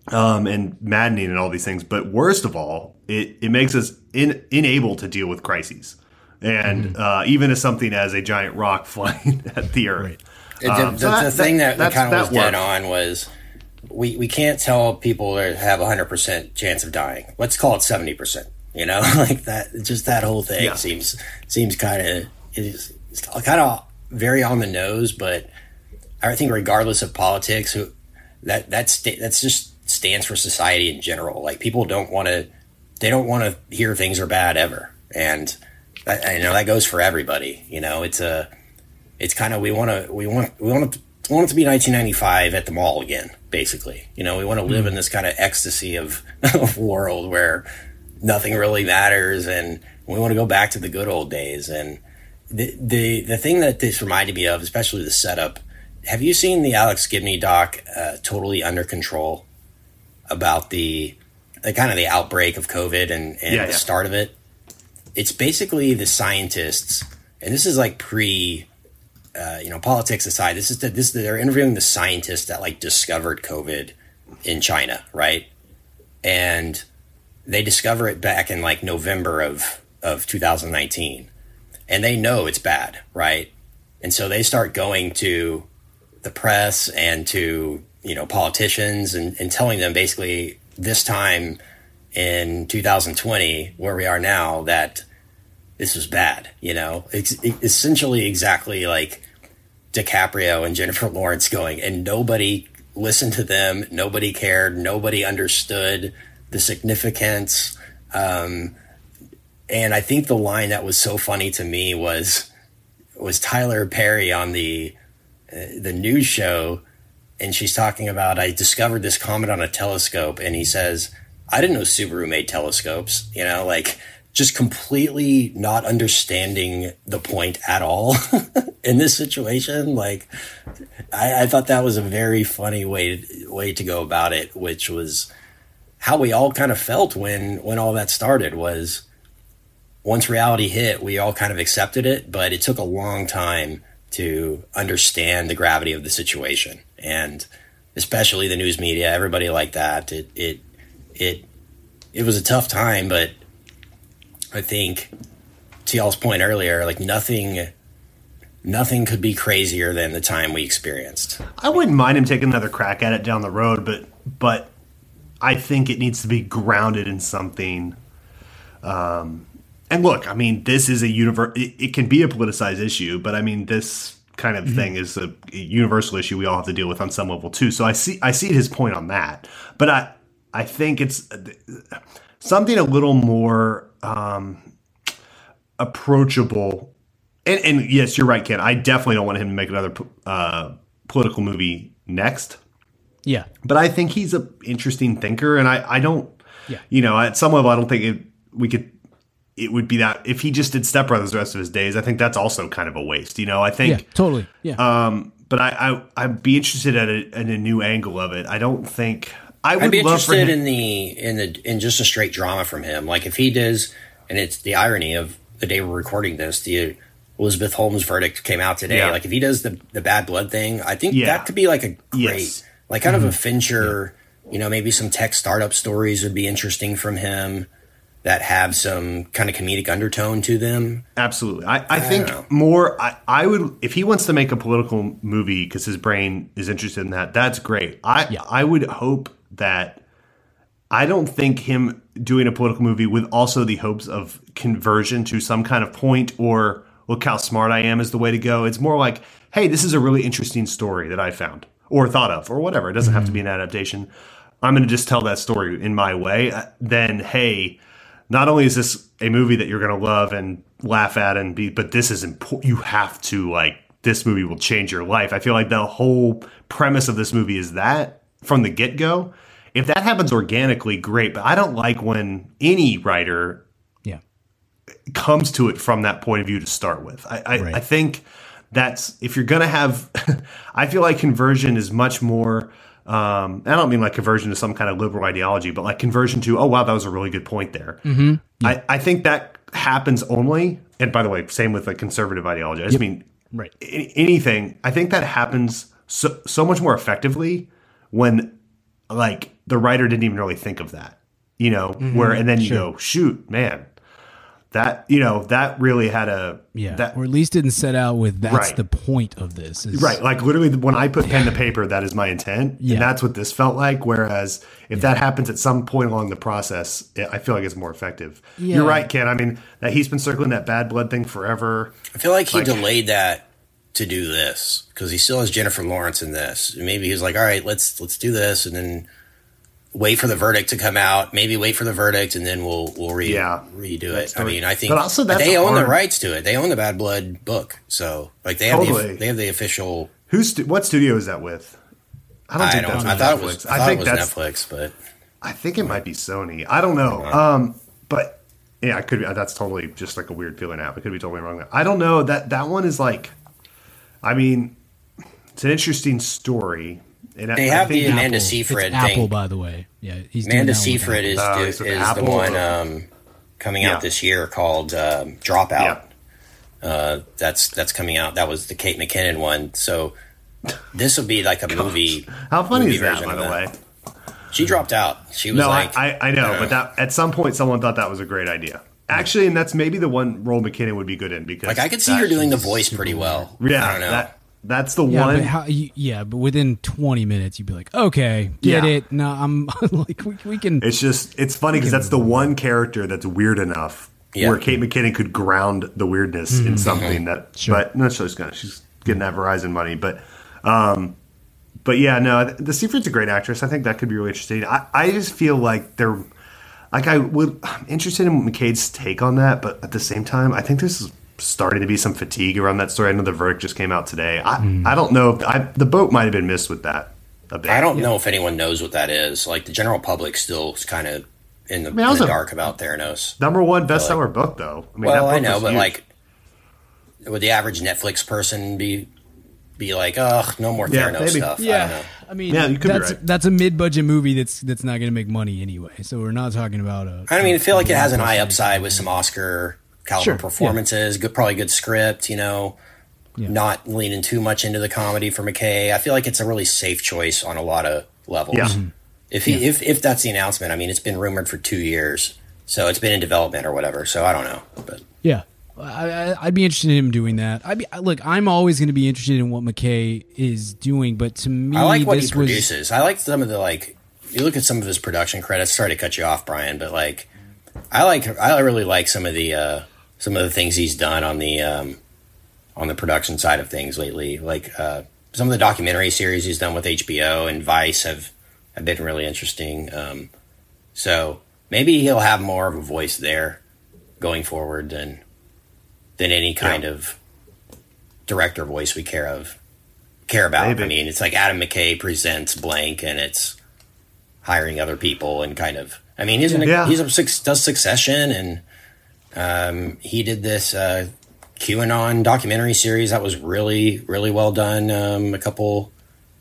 um, and maddening and all these things, but worst of all, it, it makes us in, unable to deal with crises. And uh, even as something as a giant rock flying at the earth. The, Um, the, so the that- thing that, that- kind of was dead on was we, we can't tell people to have a hundred percent chance of dying. Let's call it seventy percent. You know, like that. Just that whole thing Yeah. seems seems kind of is kind of very on the nose. But I think regardless of politics, who that that's that's just stands for society in general. Like people don't want to they don't want to hear things are bad ever, and that, I know that goes for everybody. You know, it's a it's kind of we want to we want we want to want it to be 1995 at the mall again basically. You know we want to live in this kind of ecstasy of, of world where nothing really matters and we want to go back to the good old days. And the the the thing that this reminded me of especially the setup have you seen the Alex Gibney doc uh, totally under control? About the the kind of the outbreak of covid and, and Yeah, the yeah. start of it? It's basically the scientists and this is like pre uh, you know, politics aside, this is the, this they're interviewing the scientists that like discovered COVID in China, right? And they discover it back in like November of of 2019, and they know it's bad, right? And so they start going to the press and to you know politicians and, and telling them basically this time in 2020 where we are now that this was bad you know? It's essentially exactly like DiCaprio and Jennifer Lawrence going and nobody listened to them nobody cared nobody understood the significance um, and I think the line that was so funny to me was was Tyler Perry on the uh, the news show and she's talking about I discovered this comet on a telescope and he says I didn't know Subaru made telescopes you know? Like just completely not understanding the point at all in this situation like I, I thought that was a very funny way way to go about it which was how we all kind of felt when when all that started was once reality hit, we all kind of accepted it, but it took a long time to understand the gravity of the situation. And especially the news media, everybody like that. It it it it was a tough time, but I think to y'all's point earlier, like nothing nothing could be crazier than the time we experienced. I wouldn't mind him taking another crack at it down the road, but but I think it needs to be grounded in something. Um, and look, I mean, this is a universe. It, it can be a politicized issue, but I mean, this kind of thing is a, a universal issue we all have to deal with on some level too. So I see I see his point on that, but I I think it's something a little more um, approachable. And, and yes, you're right, Ken. I definitely don't want him to make another uh, political movie next. Yeah. but I think he's a interesting thinker, and I I don't, Yeah. you know, at some level, I don't think it, we could. It would be that if he just did Step Brothers the rest of his days, I think that's also kind of a waste. You know, I think Yeah. Totally. Yeah. um, but I, I I'd be interested at a, in a new angle of it. I don't think I would I'd be love interested in the in the in just a straight drama from him. Like if he does, and it's the irony of the day we're recording this, the Elizabeth Holmes verdict came out today. Yeah. Like if he does the the bad blood thing, I think Yeah. that could be like a great, Yes. like kind of a mm-hmm. Fincher. You know, maybe some tech startup stories would be interesting from him that have some kind of comedic undertone to them. Absolutely, I, I think more. I, I would if he wants to make a political movie because his brain is interested in that. That's great. I Yeah. I would hope that. I don't think him doing a political movie with also the hopes of conversion to some kind of point or look how smart I am is the way to go. It's more like, hey, this is a really interesting story that I found or thought of or whatever. It doesn't have to be an adaptation. I'm going to just tell that story in my way. Uh, Then, hey, not only is this a movie that you're going to love and laugh at and be, but this is important. You have to like this movie will change your life. I feel like the whole premise of this movie is that from the get go. If that happens organically, great. But I don't like when any writer yeah. comes to it from that point of view to start with. I, I, Right. I think that's if you're going to have, I feel like conversion is much more. Um, I don't mean like conversion to some kind of liberal ideology, but like conversion to, oh wow, that was a really good point there. Mm-hmm. I, I think that happens only, and by the way, same with like conservative ideology. I just mean Right. a- anything. I think that happens so so much more effectively when like the writer didn't even really think of that, you know, mm-hmm. where and then you go, shoot, man, that you know that really had a Yeah. that or at least didn't set out with that's Right. the point of this. is- right like literally when I put pen to paper, that is my intent, Yeah. and that's what this felt like. Whereas if that happens at some point along the process, it, I feel like it's more effective. Yeah. You're right, Ken. I mean that he's been circling that bad blood thing forever. I feel like he Like- delayed that to do this because he still has Jennifer Lawrence in this. Maybe he's like, all right, let's let's do this, and then wait for the verdict to come out. Maybe wait for the verdict, and then we'll we'll re- Yeah. redo it. I mean, I think, But also they own the rights to it. They own the Bad Blood book, so like they have Totally. the, they have the official. Who's stu- what studio is that with? I don't I think don't. that's I thought it Netflix. was. I, thought think it was that's Netflix, but I think it might be Sony. I don't know. Um, but yeah, I could be. That's totally just like a weird feeling out. I could be totally wrong. There. I don't know. That that one is like, I mean, it's an interesting story. And They I have think the Amanda Apple. Seyfried It's Apple, by the way. Yeah, he's doing Amanda that Seyfried is the, is Apple the one um, coming Yeah. out this year called um, Dropout. Yeah. Uh, that's that's coming out. That was the Kate McKinnon one. So this will be like a movie. How funny movie is that, by of the way? She dropped out. She was No, like, I, I, I know, uh, but that at some point someone thought that was a great idea. Actually, and that's maybe the one role McKinnon would be good in because like I could see her doing the voice pretty well. Yeah, I don't know. that that's the Yeah, one. but how? You, yeah, but within 20 minutes, you'd be like, okay, get Yeah. it. No, I'm like, we, we can. It's just it's funny because that's the one character that's weird enough Yeah. where Kate McKinnon could ground the weirdness in something that. Mm-hmm. Sure. But no, she's gonna she's getting that Verizon money, but. um but yeah, no, the Seyfried's a great actress. I think that could be really interesting. I, I just feel like they're like I would I'm interested in McKay's take on that, but at the same time, I think this is starting to be some fatigue around that story. I know the verdict just came out today. I, Mm. I don't know if I, the boat might have been missed with that a bit. I don't know if anyone knows what that is. Like the general public still is kind of in the, that in was the a- dark about Theranos. Number one bestseller book, though. I mean, Well, that I know, but huge. like, would the average Netflix person be be like, "Ugh, no more Yeah, Theranos maybe. stuff"? I don't yeah, know. I, mean, Yeah, you could be that's right. that's a mid-budget movie that's that's not going to make money anyway. So we're not talking about a. I mean, I feel like it has an high upside with some Oscar caliber Sure, performances. Good, probably good script. You know, Yeah. not leaning too much into the comedy for McKay. I feel like it's a really safe choice on a lot of levels. Yeah. Mm-hmm. If he, if if that's the announcement, I mean, it's been rumored for two years, so it's been in development or whatever. So I don't know, but Yeah. I, I, I'd be interested in him doing that. I'd be look. I'm always going to be interested in what McKay is doing, but to me, I like what he was produces. I like some of the like. You look at some of his production credits. Sorry to cut you off, Brian, but like, I like. I really like some of the uh, some of the things he's done on the um, on the production side of things lately. Like uh, some of the documentary series he's done with HBO and Vice have have been really interesting. Um, so maybe he'll have more of a voice there going forward than than any kind of director voice we care of care about. Maybe. I mean, it's like Adam McKay presents blank, and it's hiring other people and kind of. I mean, he's Yeah. he's a does Succession, and um, he did this uh, QAnon documentary series that was really really well done um, a couple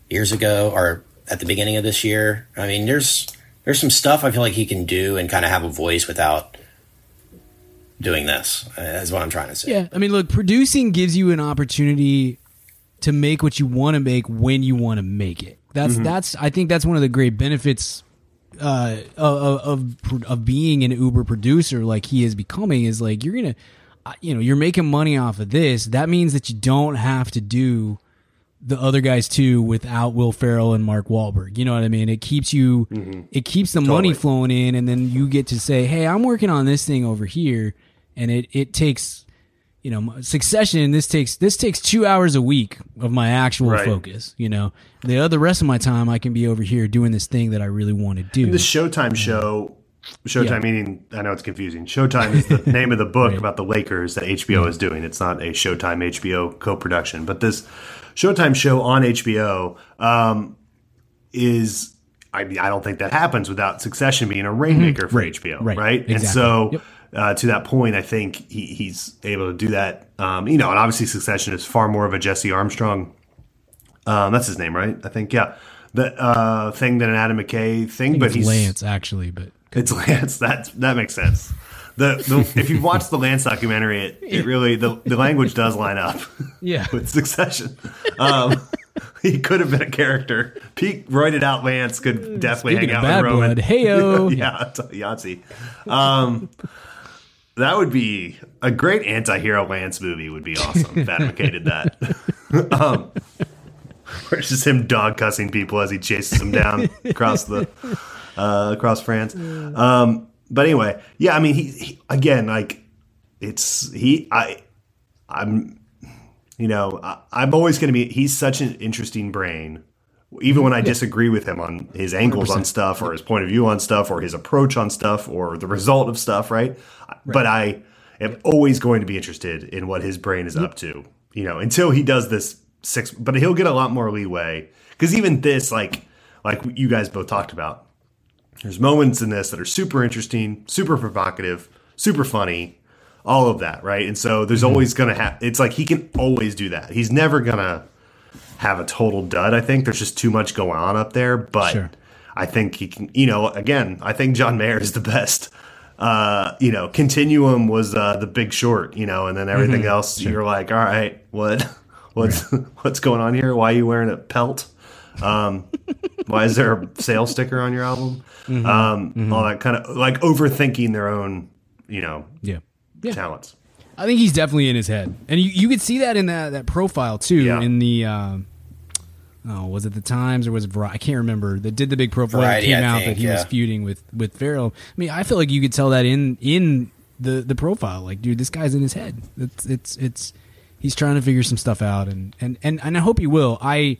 years ago or at the beginning of this year. I mean, there's there's some stuff I feel like he can do and kind of have a voice without doing this. Uh, That's what I'm trying to say. Yeah, I mean, look, producing gives you an opportunity to make what you want to make when you want to make it. That's that's I think that's one of the great benefits uh, of, of of being an Uber producer like he is becoming is like you're gonna uh, you know you're making money off of this. That means that you don't have to do the other guys too without Will Ferrell and Mark Wahlberg. You know what I mean? It keeps you, it keeps the money flowing in, and then you get to say, "Hey, I'm working on this thing over here," and it it takes, you know, Succession. This takes this takes two hours a week of my actual Right. focus. You know, the other rest of my time I can be over here doing this thing that I really want to do. The Showtime show, Showtime Yeah. meaning I know it's confusing. Showtime is the name of the book about the Lakers that HBO is doing. It's not a Showtime HBO co-production, but this Showtime show on HBO um, is. I mean, I don't think that happens without Succession being a rainmaker for Right, HBO, right, right? And so, Yep. Uh, to that point, I think he, he's able to do that. Um, you know, and obviously, Succession is far more of a Jesse Armstrong um, that's his name, right? I think, yeah. The uh, thing than an Adam McKay thing, but it's he's Lance actually, but it's Lance. That that makes sense. The, the if you've watched the Lance documentary, it, it really the, the language does line up yeah, with Succession. Um, he could have been a character. Pete roided out Lance could definitely Speaking hang out with Roman. blood, heyo. yeah, Yahtzee. Um, that would be a great anti-hero Lance movie. Would be awesome if Adam McKay did that. um, where it's just him dog cussing people as he chases them down across the uh, across France. Um, but anyway, yeah, I mean, he, he again, like it's he. I I'm you know I, I'm always going to be. He's such an interesting brain. Even when I disagree with him on his angles on stuff, or his point of view on stuff, or his approach on stuff, or the result of stuff, right? But I am always going to be interested in what his brain is up to. You know, until he does this six, but he'll get a lot more leeway because even this, like, like you guys both talked about, there's moments in this that are super interesting, super provocative, super funny, all of that, right? And so there's Mm-hmm. always gonna have. It's like he can always do that. He's never gonna have a total dud. I think there's just too much going on up there, but Sure. I think he can. You know, again, I think John Mayer is the best. Uh, you know, Continuum was uh, the Big Short. You know, and then everything Mm-hmm. else, you're like, all right, what, what's what's going on here? Why are you wearing a pelt? Um, why is there a sales sticker on your album? Mm-hmm. Um, All that kind of like overthinking their own, you know, yeah. Yeah. talents. I think he's definitely in his head, and you, you could see that in that, that profile too. Yeah. In the um, oh, was it the Times or was it Variety? I can't remember. That did the big profile Variety, came I out think, that he was feuding with with Ferrell. I mean, I feel like you could tell that in in the the profile. Like, dude, this guy's in his head. It's it's it's he's trying to figure some stuff out, and and and, and I hope he will. I,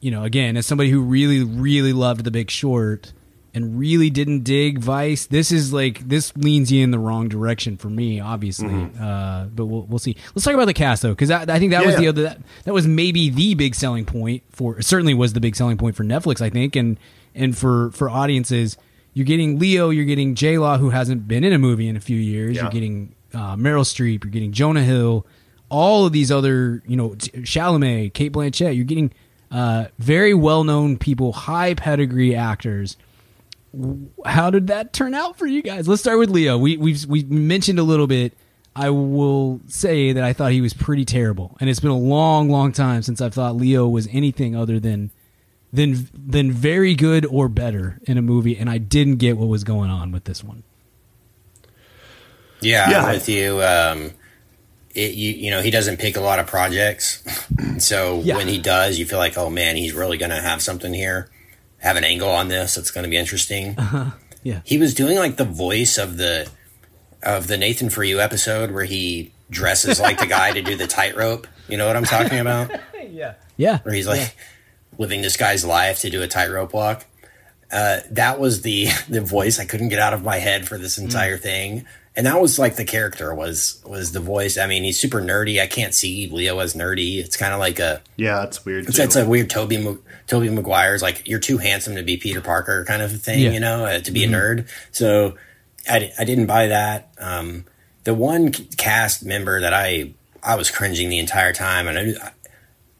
you know, again, as somebody who really really loved The Big Short. And really didn't dig Vice. This is like this leans you in the wrong direction for me, obviously. Uh, but we'll we'll see. Let's talk about the cast though, because I, I think that was Yeah. the other that, that was maybe the big selling point for certainly was the big selling point for Netflix, I think, and and for for audiences. You're getting Leo, you're getting J Law, who hasn't been in a movie in a few years. Yeah. You're getting uh, Meryl Streep, you're getting Jonah Hill, all of these other, you know, Chalamet, Cate Blanchett. You're getting uh, very well known people, high pedigree actors how did that turn out for you guys? Let's start with Leo. We we've we mentioned a little bit. I will say that I thought he was pretty terrible, and it's been a long, long time since I've thought Leo was anything other than than than very good or better in a movie, and I didn't get what was going on with this one. Yeah, Yeah. I'm with you. Um, it, you you know he doesn't pick a lot of projects, so Yeah. when he does, you feel like oh man, he's really going to have something here, have an angle on this that's going to be interesting. Yeah. He was doing like the voice of the of the Nathan for You episode where he dresses like the guy to do the tightrope. You know what I'm talking about? Yeah, Yeah. where he's like living this guy's life to do a tightrope walk. Uh, that was the the voice I couldn't get out of my head for this entire thing, and that was like the character was was the voice. I mean, he's super nerdy. I can't see Leo as nerdy. It's kind of like a Yeah, it's weird. it's, it's a weird Toby Mag- Tobey Maguire's like you're too handsome to be Peter Parker kind of a thing, Yeah. you know, uh, to be a nerd. So I, I didn't buy that. Um, the one cast member that I I was cringing the entire time, and I,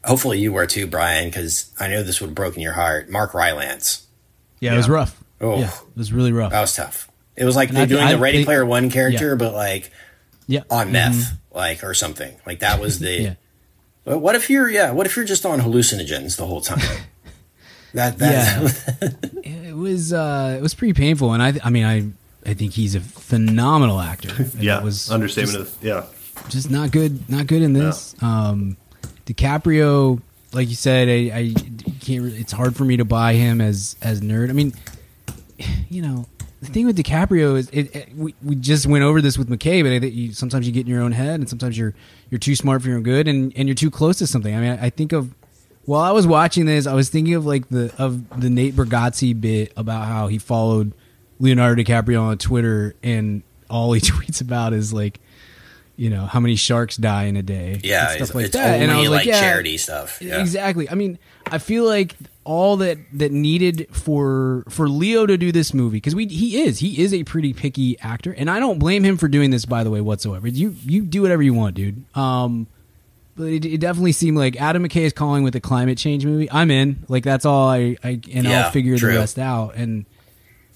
hopefully you were too, Brian, because I know this would have broken your heart. Mark Rylance, Yeah, it was rough. Oh. Yeah, it was really rough. that was tough. It was like And they're I- doing I the Ready think- Player One character, yeah. but like yeah, on meth, like or something. Like that was the. Yeah. Well, What if you're yeah? What if you're just on hallucinogens the whole time? that that it was uh, it was pretty painful, and I I mean I I think he's a phenomenal actor. Yeah, it was understatement just, of yeah. just not good, not good in this. Um, DiCaprio, like you said, I, I can't. Really, it's hard for me to buy him as as nerd. I mean, you know, the thing with DiCaprio is it, it- we, we just went over this with McKay, but I think you, sometimes you get in your own head, and sometimes you're you're too smart for your own good, and and you're too close to something. I mean, I, I think of while I was watching this, I was thinking of like the of the Nate Bargatze bit about how he followed Leonardo DiCaprio on Twitter, and all he tweets about is like. You know how many sharks die in a day? yeah, and stuff like it's that. only and I was like, like, yeah, charity stuff. Yeah. Exactly. I mean, I feel like all that that needed for for Leo to do this movie because we he is he is a pretty picky actor, and I don't blame him for doing this by the way whatsoever. You you do whatever you want, dude. Um, but it, it definitely seemed like Adam McKay is calling with a climate change movie. I'm in. Like that's all I I and Yeah, I'll figure true. the rest out and.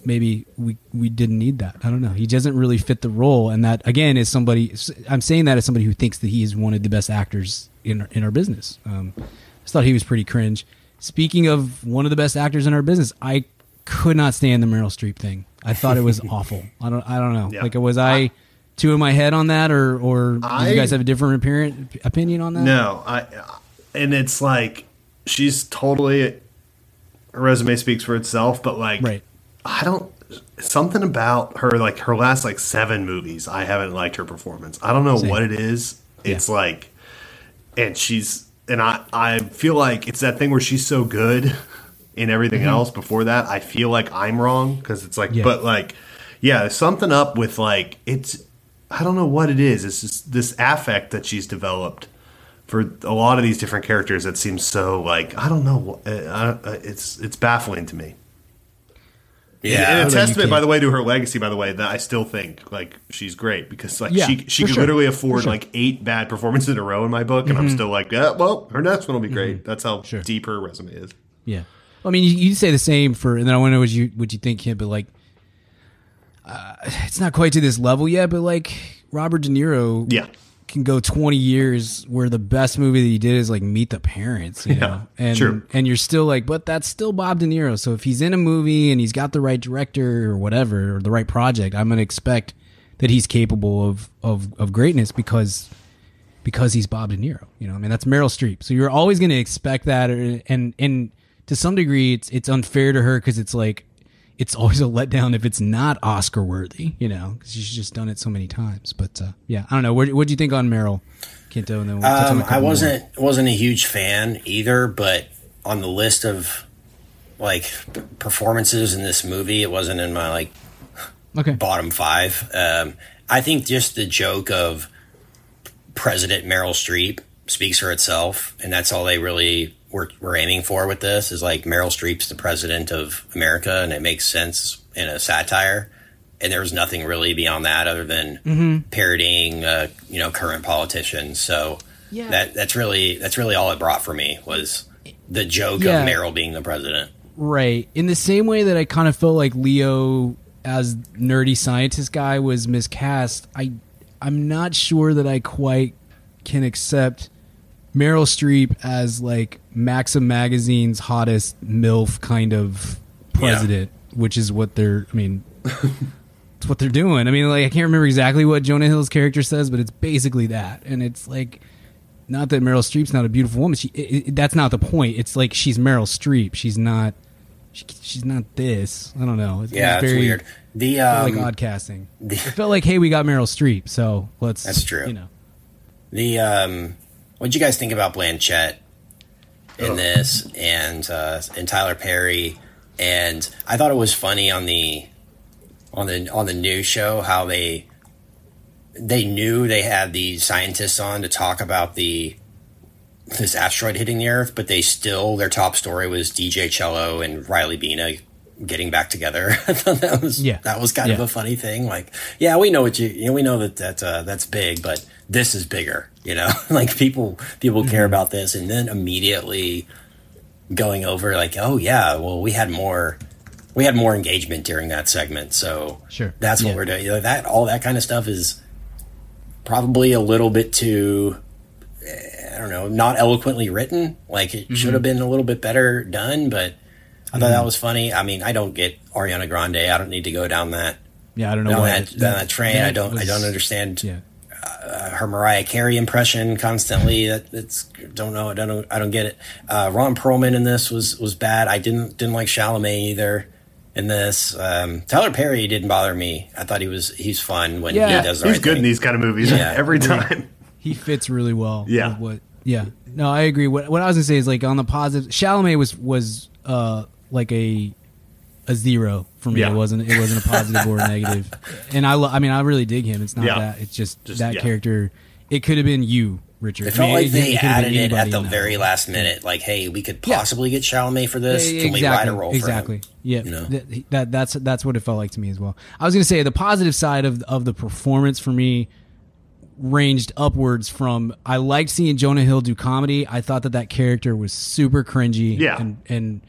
Maybe we we didn't need that. I don't know. He doesn't really fit the role, and that again is somebody. I'm saying that as somebody who thinks that he is one of the best actors in our, in our business. Um, I thought he was pretty cringe. Speaking of one of the best actors in our business, I could not stand the Meryl Streep thing. I thought it was awful. I don't. I don't know. Yeah. Like, was I two in my head on that, or or do I- you guys have a different apparent opinion on that? No, I and it's like she's totally her resume speaks for itself, but like Right. I don't something about her like her last like seven movies, I haven't liked her performance. I don't know Same. what it is. It's Yeah. like and she's and I I feel like it's that thing where she's so good in everything else before that. I feel like I'm wrong because it's like Mm-hmm. Yeah. but like yeah, something up with like it's I don't know what it is. It's just this affect that she's developed for a lot of these different characters that seems so like I don't know. uh, I, I, it's it's baffling to me. Yeah, and a testament, by the way, to her legacy. By the way, that I still think like she's great because like Yeah, she she could sure. literally afford sure. like eight bad performances in a row in my book, and I'm still like, yeah, well, her next one will be great. That's how Sure. deep her resume is. Yeah. Well, I mean, you, you say the same for, and then I wonder what you what you think, Kim, but like, uh, it's not quite to this level yet. But like, Robert De Niro, Yeah. Can go twenty years where the best movie that he did is like Meet the Parents, you Yeah, know, and true. and you're still like, but that's still Bob De Niro. So if he's in a movie and he's got the right director or whatever or the right project, I'm gonna expect that he's capable of of of greatness because because he's Bob De Niro. You know, I mean that's Meryl Streep. So you're always going to expect that, or- and and to some degree, it's it's unfair to her because it's like it's always a letdown if it's not Oscar worthy. You know, because she's just done it so many times. But uh, yeah, I don't know. What do you think on Meryl Kinto? And then we'll touch on a Um, I wasn't wasn't a huge fan either, but on the list of like performances in this movie, it wasn't in my like okay. bottom five. Um, I think just the joke of President Meryl Streep speaks for itself, and that's all they really were, were aiming for with this. Is like Meryl Streep's the president of America, and it makes sense in a satire. And there was nothing really beyond that other than Mm-hmm. parodying, uh, you know, current politicians. So Yeah. that that's really that's really all it brought for me was the joke Yeah. of Meryl being the president. Right. In the same way that I kind of felt like Leo as nerdy scientist guy was miscast, I I'm not sure that I quite can accept Meryl Streep as like Maxim magazine's hottest MILF kind of president, which is what they're I mean it's what they're doing. I mean like I can't remember exactly what Jonah Hill's character says, but it's basically that. And it's like not that Meryl Streep's not a beautiful woman. She, it, it- that's not the point. It's like she's Meryl Streep. She's not. She, she's not this. I don't know. It's, Yeah, it's very weird. The um, like odd casting. it felt like, hey, we got Meryl Streep, so let's. That's true. You know. The um, what'd you guys think about Blanchett in this and uh, and Tyler Perry? And I thought it was funny on the on the on the news show how they they knew they had these scientists on to talk about the this asteroid hitting the Earth, but they still their top story was DJ Chello and Riley Bina getting back together. I thought that was Yeah. that was kind of a funny thing. Like, yeah, we know what you, you know, we know that that uh, that's big, but this is bigger. You know, like people people care Mm-hmm. about this, and then immediately going over like, oh yeah, well we had more. We had more engagement during that segment, so Sure. that's what Yeah. we're doing. You know, that all that kind of stuff is probably a little bit too eh, I don't know, not eloquently written. Like it should mm-hmm. have been a little bit better done, but I thought that mm-hmm. was funny. I mean, I don't get Ariana Grande. I don't need to go down that Yeah, I don't know down why that, down that train. I don't I don't understand Yeah. Her Mariah Carey impression constantly. That that's don't know. I don't I don't get it. Uh, Ron Perlman in this was was bad. I didn't didn't like Chalamet either. In this, um, Tyler Perry didn't bother me. I thought he was he's fun when Yeah. he does the He's right good thing. in these kind of movies Yeah. every time. he fits really well. Yeah. with What? Yeah. No, I agree. What What I was gonna say is like on the positive, Chalamet was was uh like a a zero for me. Yeah. It wasn't it wasn't a positive or a negative. And I lo- I mean I really dig him. It's not Yeah. that. It's just, Just- that yeah. character. It could have been you, Richard. It felt I mean, like it- they it could have been added it at the in that very last minute. Like, hey, we could Yeah. possibly get Chalamet for this. Yeah, Can we write a role exactly. for him? Yeah, You know? Th- that that's that's what it felt like to me as well. I was going to say the positive side of of the performance for me ranged upwards from I liked seeing Jonah Hill do comedy. I thought that that character was super cringy. Yeah. and and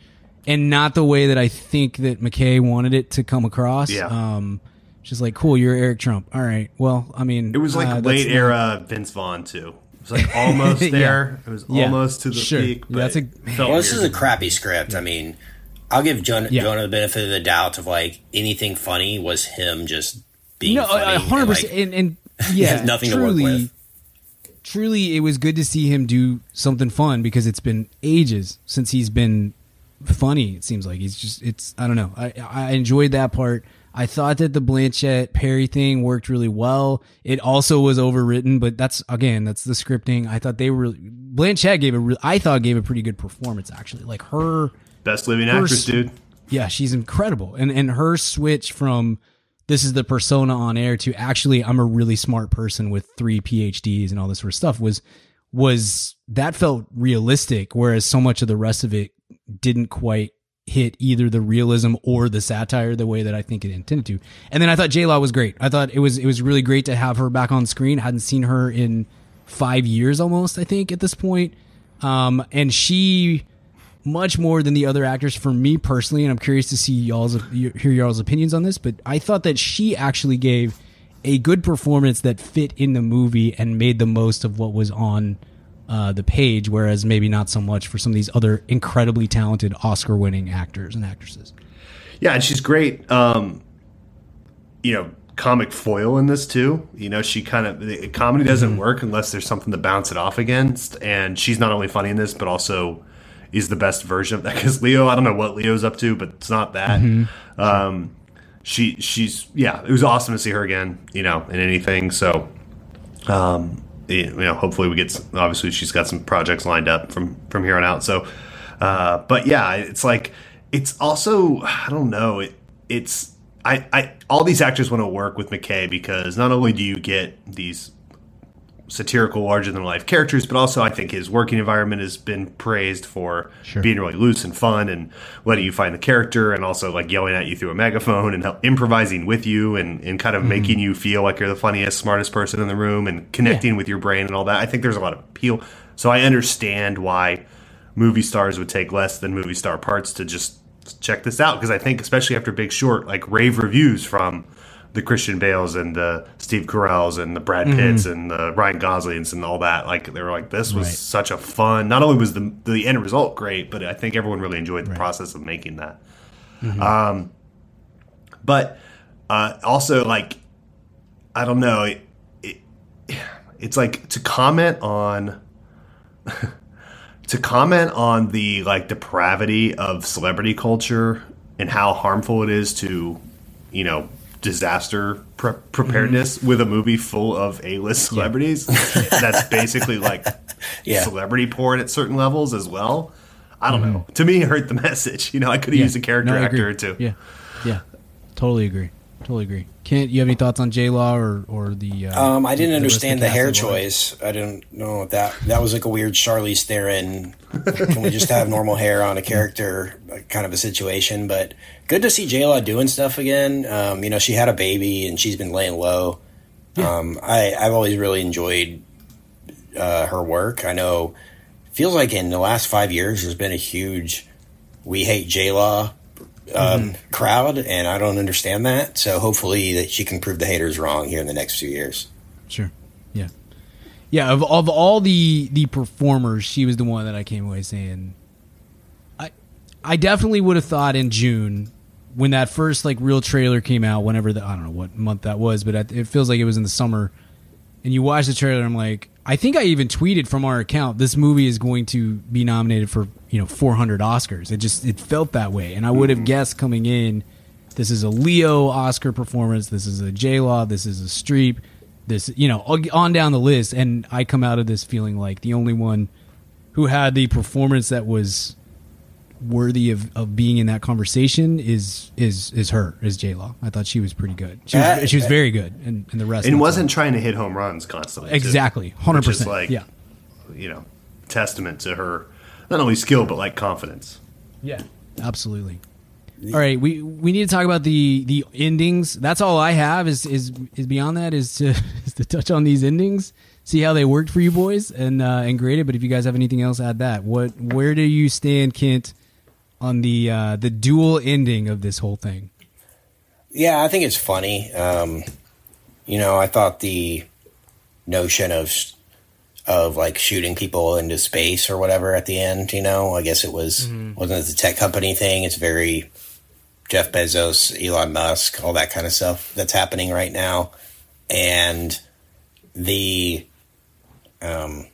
and not the way that I think that McKay wanted it to come across. Yeah. um, just like cool, you're Eric Trump. All right, well, I mean, It was like uh, late not- era Vince Vaughn too. It was like almost Yeah. there. It was Yeah. almost to the Sure. peak. But That's a- it felt Well, this is a crappy script. I mean, I'll give Jonah, Yeah. Jonah the benefit of the doubt of like anything funny was him just being no, funny. a and, hundred like, percent, and, and yeah, has nothing to work truly, with. Truly, it was good to see him do something fun because it's been ages since he's been funny. It seems like he's just it's I don't know. I I enjoyed that part. I thought that the Blanchett Perry thing worked really well. It also was overwritten, but that's again that's the scripting. I thought they were Blanchett gave a re- I thought gave a pretty good performance actually. Like her best living actress, dude. yeah, she's incredible. And and her switch from this is the persona on air to actually I'm a really smart person with three PhDs and all this sort of stuff was was that felt realistic, whereas so much of the rest of it didn't quite hit either the realism or the satire the way that I think it intended to. And then I thought J Law was great. I thought it was it was really great to have her back on screen. I hadn't seen her in five years almost, I think, at this point. Um, and she much more than the other actors for me personally, and I'm curious to see y'all's hear y'all's opinions on this. But I thought that she actually gave a good performance that fit in the movie and made the most of what was on uh, the page, whereas maybe not so much for some of these other incredibly talented Oscar-winning actors and actresses. Yeah, and she's great. Um, you know, comic foil in this too. You know, she kind of the comedy doesn't Mm-hmm. work unless there's something to bounce it off against. And she's not only funny in this, but also is the best version of that. Because Leo, I don't know what Leo's up to, but it's not that. Mm-hmm. Um, she she's yeah, it was awesome to see her again. You know, in anything. So, um, you know, hopefully we get. Obviously, she's got some projects lined up from from here on out. So, uh, but yeah, it's like it's also I don't know. It it's I I all these actors want to work with McKay because not only do you get these satirical, larger than life characters, but also I think his working environment has been praised for being really loose and fun and letting you find the character and also like yelling at you through a megaphone and improvising with you and, and kind of mm-hmm. making you feel like you're the funniest, smartest person in the room and connecting with your brain and all that. I think there's a lot of appeal. So I understand why movie stars would take less than movie star parts to just check this out because I think especially after Big Short, like rave reviews from the Christian Bales and the Steve Carell's and the Brad Pitts and the Ryan Goslings and all that. Like they were like, this was Right. such a fun. Not only was the the end result great, but I think everyone really enjoyed the process of making that. Um, but uh, also like, I don't know. It, it, it's like to comment on to comment on the like depravity of celebrity culture and how harmful it is to you know disaster pre- preparedness mm-hmm. with a movie full of a-list celebrities. That's basically like Yeah. celebrity porn at certain levels as well. I don't mm-hmm. know. To me it hurt the message. You know i could have used a character No, actor or two. Yeah, yeah, totally agree. Totally agree. Kent, you have any thoughts on J Law or or the? Uh, Um, I didn't the understand the cast hair choice. I didn't know that that was like a weird Charlize Theron. Can we just have normal hair on a character kind of a situation? But good to see J Law doing stuff again. Um, you know, she had a baby and she's been laying low. Um, I I've always really enjoyed uh, her work. I know feels like in the last five years there's been a huge we hate J Law um, crowd, and I don't understand that. So hopefully that she can prove the haters wrong here in the next few years. Sure. Yeah. Yeah. Of of all the the performers, she was the one that I came away saying. I I definitely would have thought in June when that first like real trailer came out. Whenever the I don't know what month that was, but it feels like it was in the summer. And you watch the trailer, I'm like, I think I even tweeted from our account, this movie is going to be nominated for you know 400 Oscars. It just it felt that way, and I would have mm-hmm. guessed coming in, this is a Leo Oscar performance, this is a J Law, this is a Streep, this you know on down the list, and I come out of this feeling like the only one who had the performance that was worthy of, of being in that conversation is is is her is J Law. I thought she was pretty good. She was, Uh, she was very good, and, and the rest and wasn't much. trying to hit home runs constantly. exactly hundred percent. like yeah, you know testament to her not only skill but like confidence. yeah, absolutely. All right, we we need to talk about the the endings. That's all I have is is is beyond that is to is to touch on these endings, see how they worked for you boys, and uh, and grade it. But if you guys have anything else, add that. What where do you stand, Kent, on the uh, the dual ending of this whole thing? Yeah, I think it's funny. Um, you know, I thought the notion of of like shooting people into space or whatever at the end. You know, I guess it was wasn't it the tech company thing. It's very Jeff Bezos, Elon Musk, all that kind of stuff that's happening right now, and the um,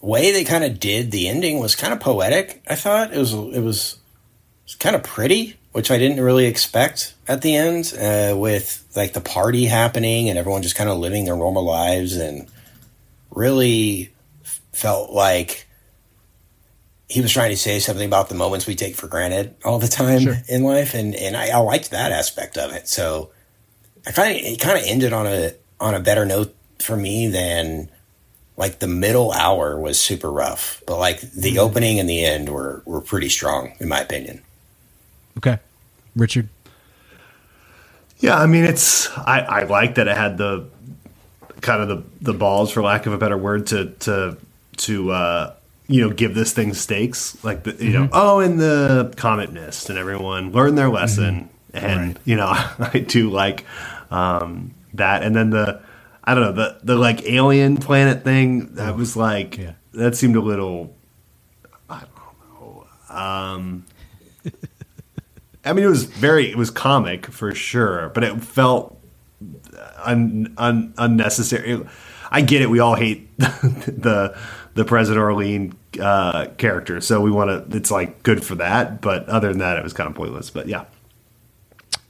way they kind of did the ending was kind of poetic. I thought it was it was it's kind of pretty, which I didn't really expect at the end, uh, with like the party happening and everyone just kind of living their normal lives, and really felt like he was trying to say something about the moments we take for granted all the time in life, and and I, I liked that aspect of it. So I kind of it kind of ended on a on a better note for me than like the middle hour was super rough, but like the opening and the end were were pretty strong in my opinion. Okay, Richard. Yeah, I mean it's I, I like that it had the kind of the the balls for lack of a better word to to to uh you know give this thing stakes. Like the you know oh and the comet missed and everyone learned their lesson. And you know I do like um that. And then the I don't know the the like alien planet thing that was like Yeah. that seemed a little I don't know um I mean, it was very, it was comic for sure, but it felt un, un, unnecessary. I get it. We all hate the the President Orlean uh, character, so we want to. It's like good for that, but other than that, it was kind of pointless. But yeah,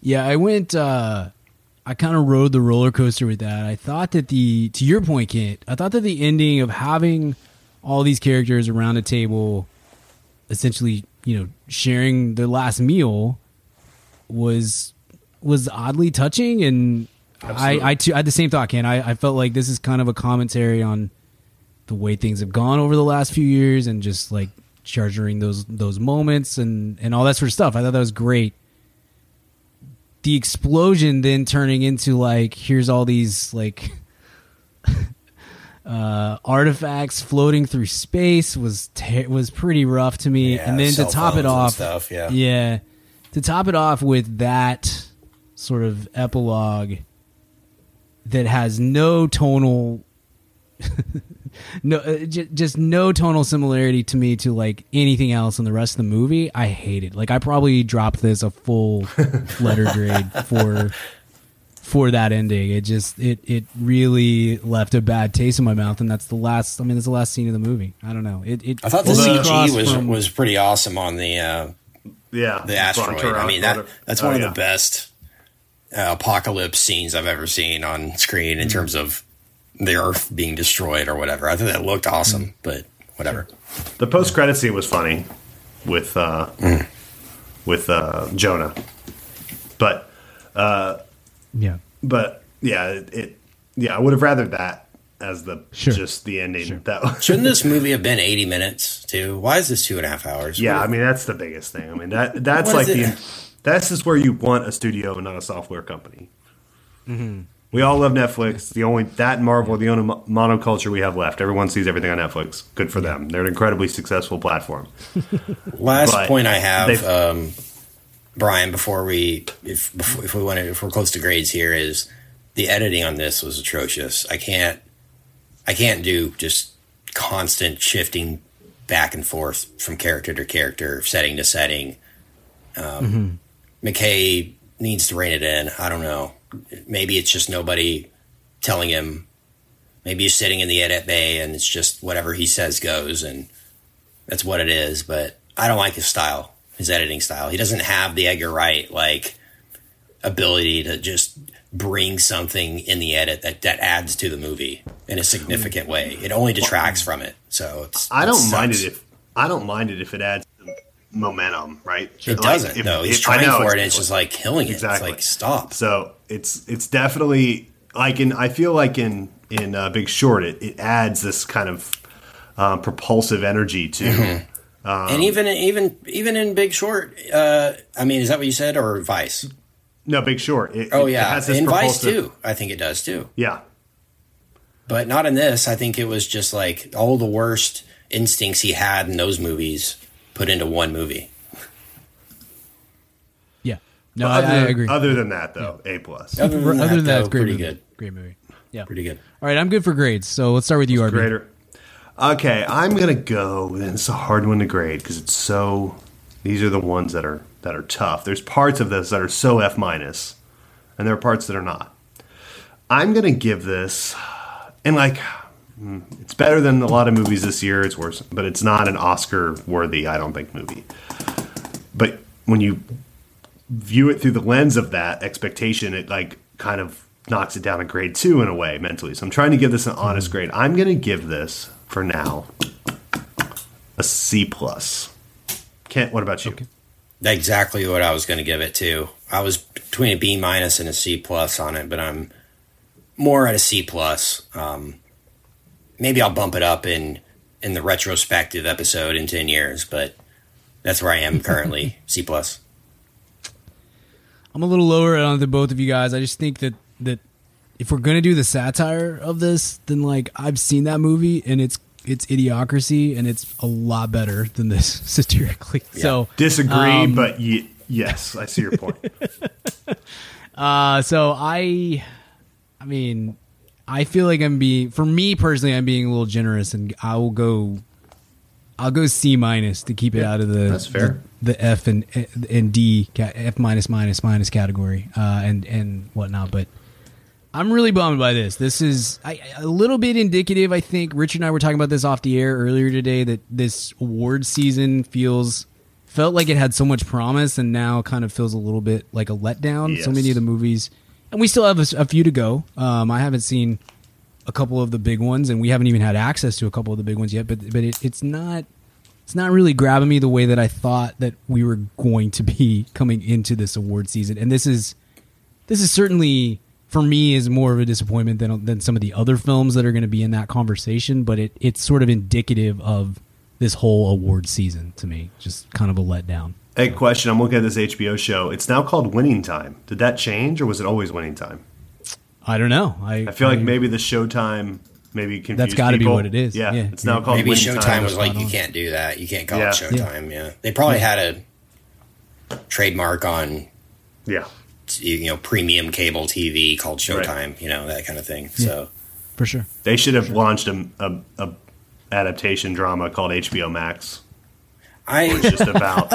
Yeah, I went. uh I kind of rode the roller coaster with that. I thought that the, to your point, Kent, I thought that the ending of having all these characters around a table, essentially, you know, sharing their last meal, was was oddly touching, and I I, too, I had the same thought, Ken. I, I felt like this is kind of a commentary on the way things have gone over the last few years, and just like charging those those moments and and all that sort of stuff. I thought that was great the explosion then turning into like here's all these like uh artifacts floating through space was ter- was pretty rough to me Yeah, and then to top it off stuff, yeah. yeah to top it off with that sort of epilogue that has no tonal no uh, just no tonal similarity to me to like anything else in the rest of the movie i hate it. Like i probably dropped this a full letter grade for for that ending. It just it it really left a bad taste in my mouth and that's the last i mean that's the last scene of the movie. I don't know. It, it I thought the CG was from- was pretty awesome on the uh, yeah. the asteroid. I mean that that's Oh, one yeah. of the best uh, apocalypse scenes I've ever seen on screen Mm-hmm. in terms of the Earth being destroyed or whatever. I think that looked awesome, Mm-hmm. but whatever. The post credit scene was funny with uh, with uh, Jonah, but uh, Yeah. but yeah, it, it yeah, I would have rather that as the Sure. just the ending. Sure. That Shouldn't this movie have been 80 minutes too? Why is this two and a half hours? yeah, I mean that's the biggest thing. I mean that that's like the it? that's just where you want a studio and not a software company. Mm-hmm. We all love Netflix. The only that Marvel, the only mo- monoculture we have left. Everyone sees everything on Netflix. Good for them. They're an incredibly successful platform. Last But point I have, they've- um, Brian, before we if before, if we want to if we're close to grades here, is the editing on this was atrocious. I can't I can't do just constant shifting back and forth from character to character, setting to setting. Um, McKay needs to rein it in. I don't know. Maybe it's just nobody telling him. Maybe he's sitting in the edit bay and it's just whatever he says goes, and that's what it is. But I don't like his style, his editing style. He doesn't have the Edgar Wright like ability to just bring something in the edit that, that adds to the movie in a significant way. It only detracts from it. So it's, I don't mind it if I don't mind it if it adds momentum, right? it Like, doesn't. if- no, he's if- trying know, for it, and it's just like killing it. Exactly. It's like stop. So it's it's definitely like in I feel like in in uh, Big Short it, it adds this kind of um, propulsive energy to Mm-hmm. um, and even even even in Big Short, uh, I mean, is that what you said or Vice? No Big Short. It, Oh it yeah, has this in Vice too. I think it does too. Yeah, but not in this. I think it was just like all the worst instincts he had in those movies put into one movie. Yeah. No, I, other, I than- agree. Other than that, though, A plus. Other than Other that, than that, though, pretty movie. good. Great movie. Yeah. Pretty good. All right, I'm good for grades. So let's start with you, RB. Grader. Okay, I'm gonna go. And it's a hard one to grade because it's so. These are the ones that are that are tough. There's parts of this that are so F minus, and there are parts that are not. I'm gonna give this, and like, mm, it's better than a lot of movies this year. It's worse, but it's not an Oscar worthy. I don't think movie. But when you view it through the lens of that expectation, it like kind of knocks it down a grade two in a way mentally. So I'm trying to give this an honest grade. I'm to give this for now a C plus. Kent, what about you? Exactly what I was going to give it to. I was between a B minus and a C plus on it, but I'm more at a C plus. Um, maybe I'll bump it up in in the retrospective episode in ten years, but that's where I am currently. C plus. I'm a little lower on the both of you guys. I just think that that if we're gonna do the satire of this, then like I've seen that movie and it's it's idiocracy and it's a lot better than this satirically. So Disagree, Um, but ye- yes, I see your point. Uh, so I, I mean, I feel like I'm being, for me personally, I'm being a little generous, and I will go, I'll go C minus to keep it out of the that's fair. the, the F and and D F minus minus minus category, uh, and and whatnot. But I'm really bummed by this. This is I, a little bit indicative. I think Richard and I were talking about this off the air earlier today. That this award season feels felt like it had so much promise, and now kind of feels a little bit like a letdown. So many of the movies, and we still have a few to go. Um, I haven't seen a couple of the big ones, and we haven't even had access to a couple of the big ones yet. But but it, it's not it's not really grabbing me the way that I thought that we were going to be coming into this award season. And this is this is certainly for me is more of a disappointment than than some of the other films that are going to be in that conversation. But it it's sort of indicative of this whole award season to me. Just kind of a letdown. Hey, question. I'm looking at this HBO show. It's now called Winning Time. Did that change, or was it always Winning Time? I don't know. I I feel like maybe the Showtime maybe confused That's gotta be what it is. Yeah, Yeah. it's now Yeah. called Maybe Winning Showtime Time. was like, you can't do that. You can't call Yeah. it Showtime. Yeah. They probably had a trademark on yeah. You know premium cable TV called Showtime. You know that kind of thing. So for sure. They should have launched a, a, a adaptation drama called HBO Max. I It's just about,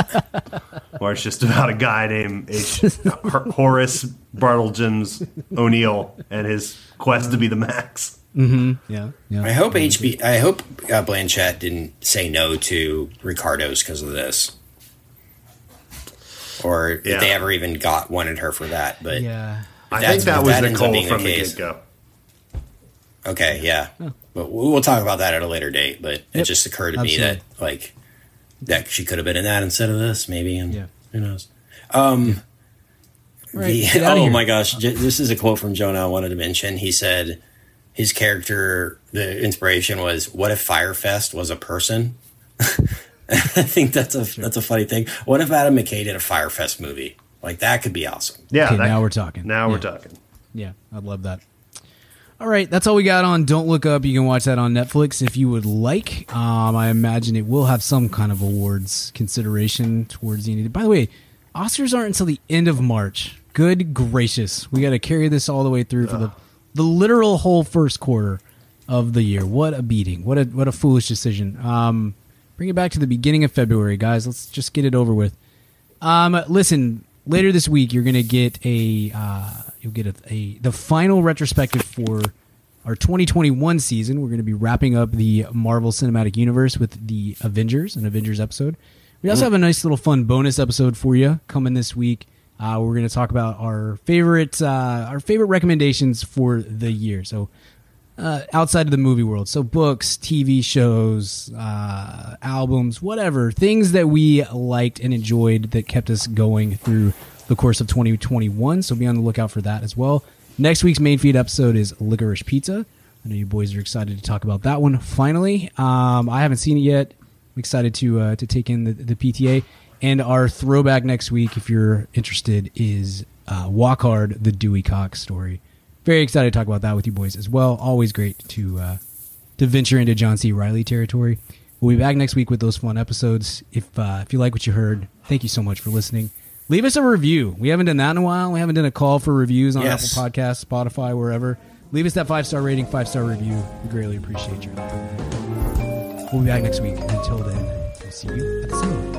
or it's just about a guy named H- Hor- Horace Bartlegems O'Neill and his quest to be the Max. Yeah. Yeah. I hope HB. I hope uh, Blanchett didn't say no to Ricardo's because of this, or Yeah. if they ever even got wanted her for that. But yeah. I think that was that ends up Nicole being the from the get go. okay, yeah, but we- we'll talk about that at a later date. But it just occurred to me that like that she could have been in that instead of this, maybe, and Yeah. who knows. Um, Right, The- oh here. my gosh, J- this is a quote from Jonah I wanted to mention. He said his character, the inspiration was, "What if Fyre Fest was a person?" I think that's a that's a funny thing. What if Adam McKay did a Fyre Fest movie? Like that could be awesome. Yeah. Okay, that- now we're talking. Now we're talking. Yeah, I'd love that. All right, that's all we got on Don't Look Up. You can watch that on Netflix if you would like. Um, I imagine it will have some kind of awards consideration towards the end. By the way, Oscars aren't until the end of March. Good gracious, we got to carry this all the way through for the the literal whole first quarter of the year. What a beating! What a what a foolish decision. Um, bring it back to the beginning of February, guys. Let's just get it over with. Um, listen, later this week you're gonna get a uh, you'll get a, a the final retrospective for our 2021 season. We're gonna be wrapping up the Marvel Cinematic Universe with the Avengers, an Avengers episode. We also have a nice little fun bonus episode for you coming this week. Uh, we're gonna talk about our favorite uh, our favorite recommendations for the year. So uh, outside of the movie world. So books, TV shows, uh, albums, whatever things that we liked and enjoyed that kept us going through the course of 2021. So be on the lookout for that as well. Next week's main feed episode is Licorice Pizza. I know you boys are excited to talk about that one. Finally, um, I haven't seen it yet. I'm excited to uh, to take in the, the PTA. And our throwback next week, if you're interested, is uh, Walk Hard, the Dewey Cox story very excited to talk about that with you boys as well. Always great to uh, to venture into John C. Reilly territory. We'll be back next week with those fun episodes. If uh, if you like what you heard, thank you so much for listening. Leave us a review. We haven't done that in a while. We haven't done a call for reviews on Yes. Apple Podcasts, Spotify, wherever. Leave us that five star rating, five star review. We greatly appreciate your. We'll be back next week. Until then, we'll see you at the cinema.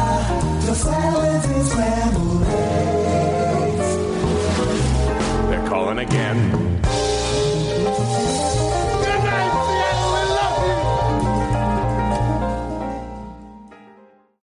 scrambled eggs. They're calling again.